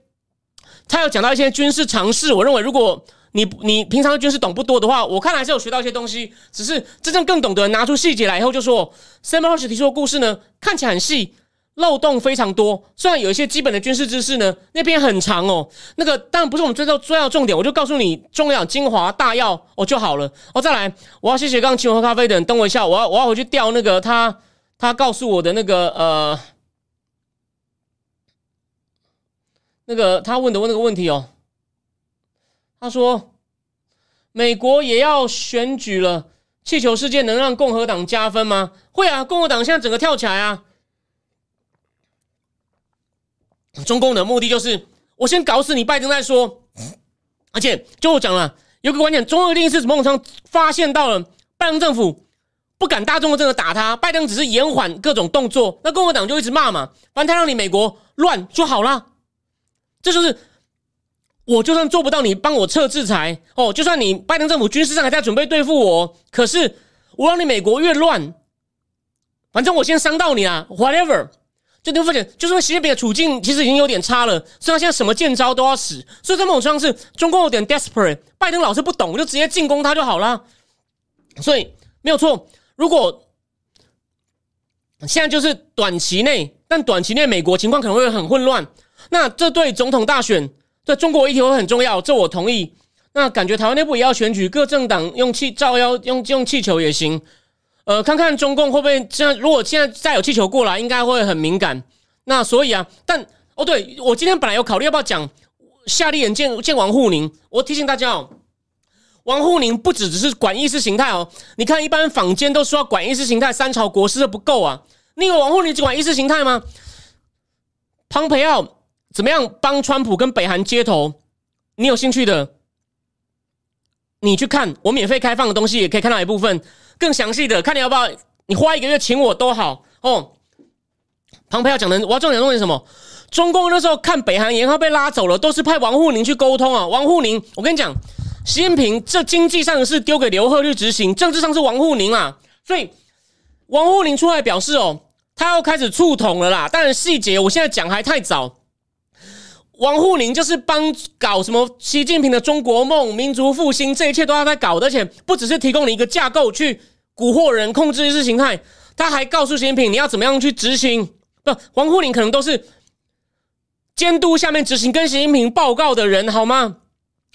Speaker 1: 他有讲到一些军事常识，我认为如果。你你平常军事懂不多的话，我看还是有学到一些东西。只是真正更懂得拿出细节来以后，就说 Sam Hersh 提出的故事呢，看起来很细，漏洞非常多。虽然有一些基本的军事知识呢，那边很长哦。那个当然不是我们最重重要重点，我就告诉你重要精华大要哦就好了。哦，再来，我要谢谢刚刚请我喝咖啡的人，等我一下，我要我要回去调那个他他告诉我的那个呃那个他问的问那个问题哦。他说：“美国也要选举了，气球事件能让共和党加分吗？会啊，共和党现在整个跳起来啊！中共的目的就是我先搞死你拜登再说。而且就我讲了，有个观点，中共一定是某种程度发现到了拜登政府不敢大众的真的打他，拜登只是延缓各种动作，那共和党就一直骂嘛，反正他让你美国乱就好了，这就是。”我就算做不到，你帮我撤制裁哦。就算你拜登政府军事上还在准备对付我，可是我让你美国越乱，反正我先伤到你啊，whatever。就你会发现，就是习近平的处境其实已经有点差了，所以他现在什么剑招都要使。所以在某种程度上是中共有点 desperate，拜登老是不懂，我就直接进攻他就好了。所以没有错。如果现在就是短期内，但短期内美国情况可能会很混乱，那这对总统大选。对中国议题会很重要，这我同意。那感觉台湾内部也要选举，各政党用气照妖，用用气球也行。呃，看看中共会不会现在如果现在再有气球过来，应该会很敏感。那所以啊，但哦，对我今天本来有考虑要不要讲夏立言见见王沪宁。我提醒大家哦，王沪宁不只只是管意识形态哦。你看，一般坊间都说要管意识形态，三朝国师的不够啊。你以为王沪宁只管意识形态吗？庞培奥。怎么样帮川普跟北韩接头？你有兴趣的，你去看我免费开放的东西，也可以看到一部分更详细的。看你要不要，你花一个月请我都好哦。庞培要讲的，我要重点重点什么？中共那时候看北韩延号被拉走了，都是派王沪宁去沟通啊。王沪宁，我跟你讲，习近平这经济上是丢给刘鹤去执行，政治上是王沪宁啊。所以王沪宁出来表示哦，他要开始触统了啦。当然细节我现在讲还太早。王沪宁就是帮搞什么习近平的中国梦、民族复兴，这一切都要在搞，而且不只是提供你一个架构去蛊惑人、控制意识形态，他还告诉习近平你要怎么样去执行。不，王沪宁可能都是监督下面执行、跟习近平报告的人，好吗？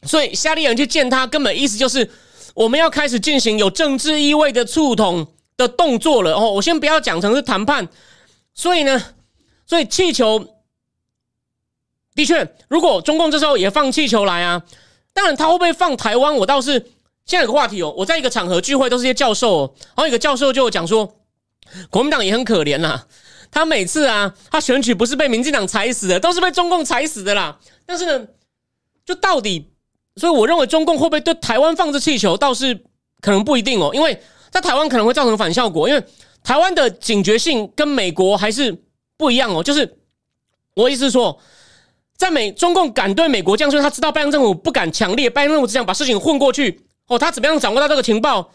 Speaker 1: 所以夏立言去见他，根本意思就是我们要开始进行有政治意味的触统的动作了。哦，我先不要讲成是谈判。所以呢，所以气球。的确，如果中共这时候也放气球来啊，当然他会不会放台湾？我倒是现在有个话题哦，我在一个场合聚会，都是些教授，哦，然后一个教授就讲说，国民党也很可怜啦，他每次啊，他选举不是被民进党踩死的，都是被中共踩死的啦。但是呢，就到底，所以我认为中共会不会对台湾放置气球，倒是可能不一定哦，因为在台湾可能会造成反效果，因为台湾的警觉性跟美国还是不一样哦。就是我意思说。在美中共敢对美国这样说，他知道拜登政府不敢强烈，拜登政府只想把事情混过去。哦，他怎么样掌握到这个情报？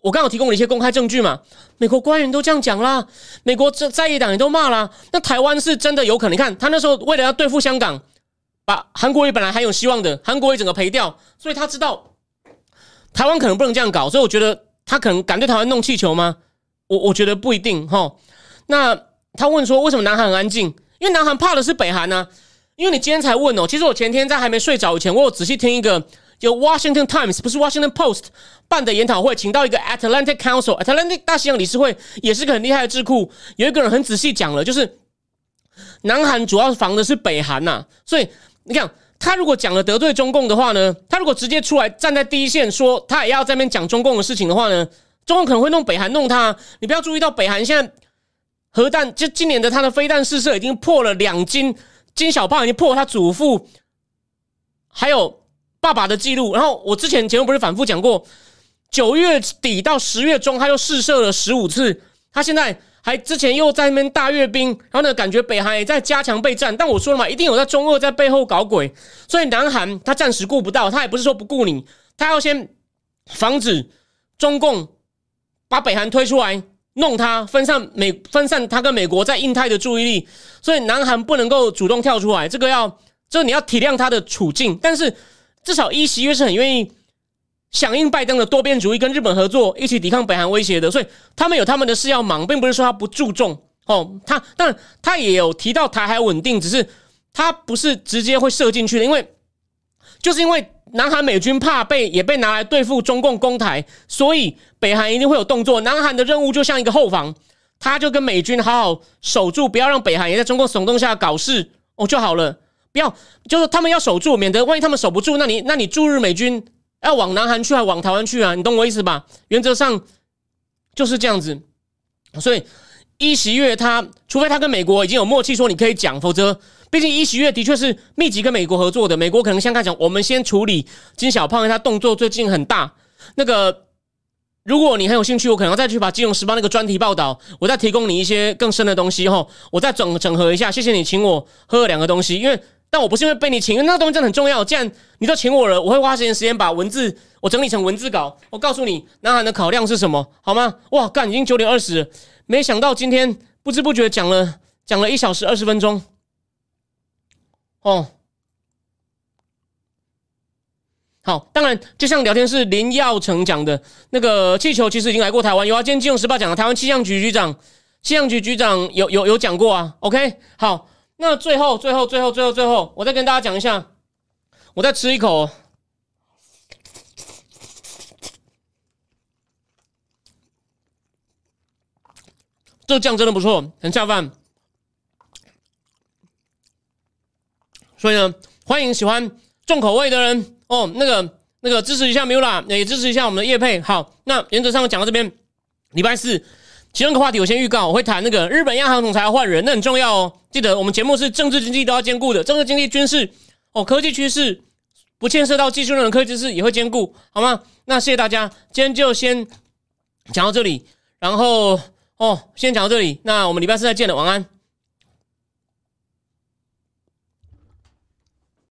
Speaker 1: 我刚好提供了一些公开证据嘛。美国官员都这样讲啦，美国在在野党也都骂啦。那台湾是真的有可能？你看他那时候为了要对付香港，把韩国瑜本来还有希望的，韩国瑜整个赔掉，所以他知道台湾可能不能这样搞。所以我觉得他可能敢对台湾弄气球吗？我我觉得不一定哈。那他问说，为什么南韩很安静？因为南韩怕的是北韩呢。因为你今天才问哦，其实我前天在还没睡着以前，我有仔细听一个有 Washington Times 不是 Washington Post 办的研讨会，请到一个 Atlantic Council，Atlantic 大西洋理事会也是个很厉害的智库，有一个人很仔细讲了，就是南韩主要防的是北韩呐，所以你看他如果讲了得罪中共的话呢，他如果直接出来站在第一线说他也要在那边讲中共的事情的话呢，中共可能会弄北韩弄他，你不要注意到北韩现在核弹就今年的他的飞弹试射已经破了两斤金小胖已经破了他祖父还有。爸爸的记录，然后我之前节目不是反复讲过，九月底到十月中，他又试射了十五次。他现在还之前又在那边大阅兵，然后呢，感觉北韩也在加强备战。但我说了嘛，一定有在中俄在背后搞鬼，所以南韩他暂时顾不到，他也不是说不顾你，他要先防止中共把北韩推出来弄他，分散美分散他跟美国在印太的注意力。所以南韩不能够主动跳出来，这个要，这你要体谅他的处境，但是。至少一席约是很愿意响应拜登的多边主义，跟日本合作，一起抵抗北韩威胁的。所以他们有他们的事要忙，并不是说他不注重哦。他当然他也有提到台海稳定，只是他不是直接会射进去的，因为就是因为南韩美军怕被也被拿来对付中共攻台，所以北韩一定会有动作。南韩的任务就像一个后防，他就跟美军好好守住，不要让北韩也在中共怂动下搞事哦就好了。要，就是他们要守住，免得万一他们守不住，那你那你驻日美军要往南韩去，还往台湾去啊？你懂我意思吧？原则上就是这样子。所以一席月他，除非他跟美国已经有默契，说你可以讲，否则，毕竟一席月的确是密集跟美国合作的。美国可能先开讲，我们先处理金小胖，他动作最近很大。那个，如果你很有兴趣，我可能再去把《金融时报》那个专题报道，我再提供你一些更深的东西哈。我再整整合一下。谢谢你请我喝了两个东西，因为。但我不是因为被你请，因为那东西真的很重要。既然你都请我了，我会花时间时间把文字我整理成文字稿。我告诉你，南韩的考量是什么，好吗？哇，干，已经九点二十，没想到今天不知不觉讲了讲了一小时二十分钟。哦，好，当然，就像聊天室林耀成讲的那个气球，其实已经来过台湾。有啊，今天金融时报讲的，台湾气象局局长，气象局局长有有有讲过啊。OK，好。那最后，最后，最后，最后，最后，我再跟大家讲一下，我再吃一口，这酱真的不错，很下饭。所以呢，欢迎喜欢重口味的人哦，那个那个支持一下 Mula，也支持一下我们的叶配。好，那原则上讲到这边，礼拜四。其中一个话题，我先预告，我会谈那个日本央行总裁换人，那很重要哦。记得我们节目是政治经济都要兼顾的，政治经济军事哦，科技趋势不牵涉到技术上的科技知识也会兼顾，好吗？那谢谢大家，今天就先讲到这里，然后哦，先讲到这里，那我们礼拜四再见了，晚安。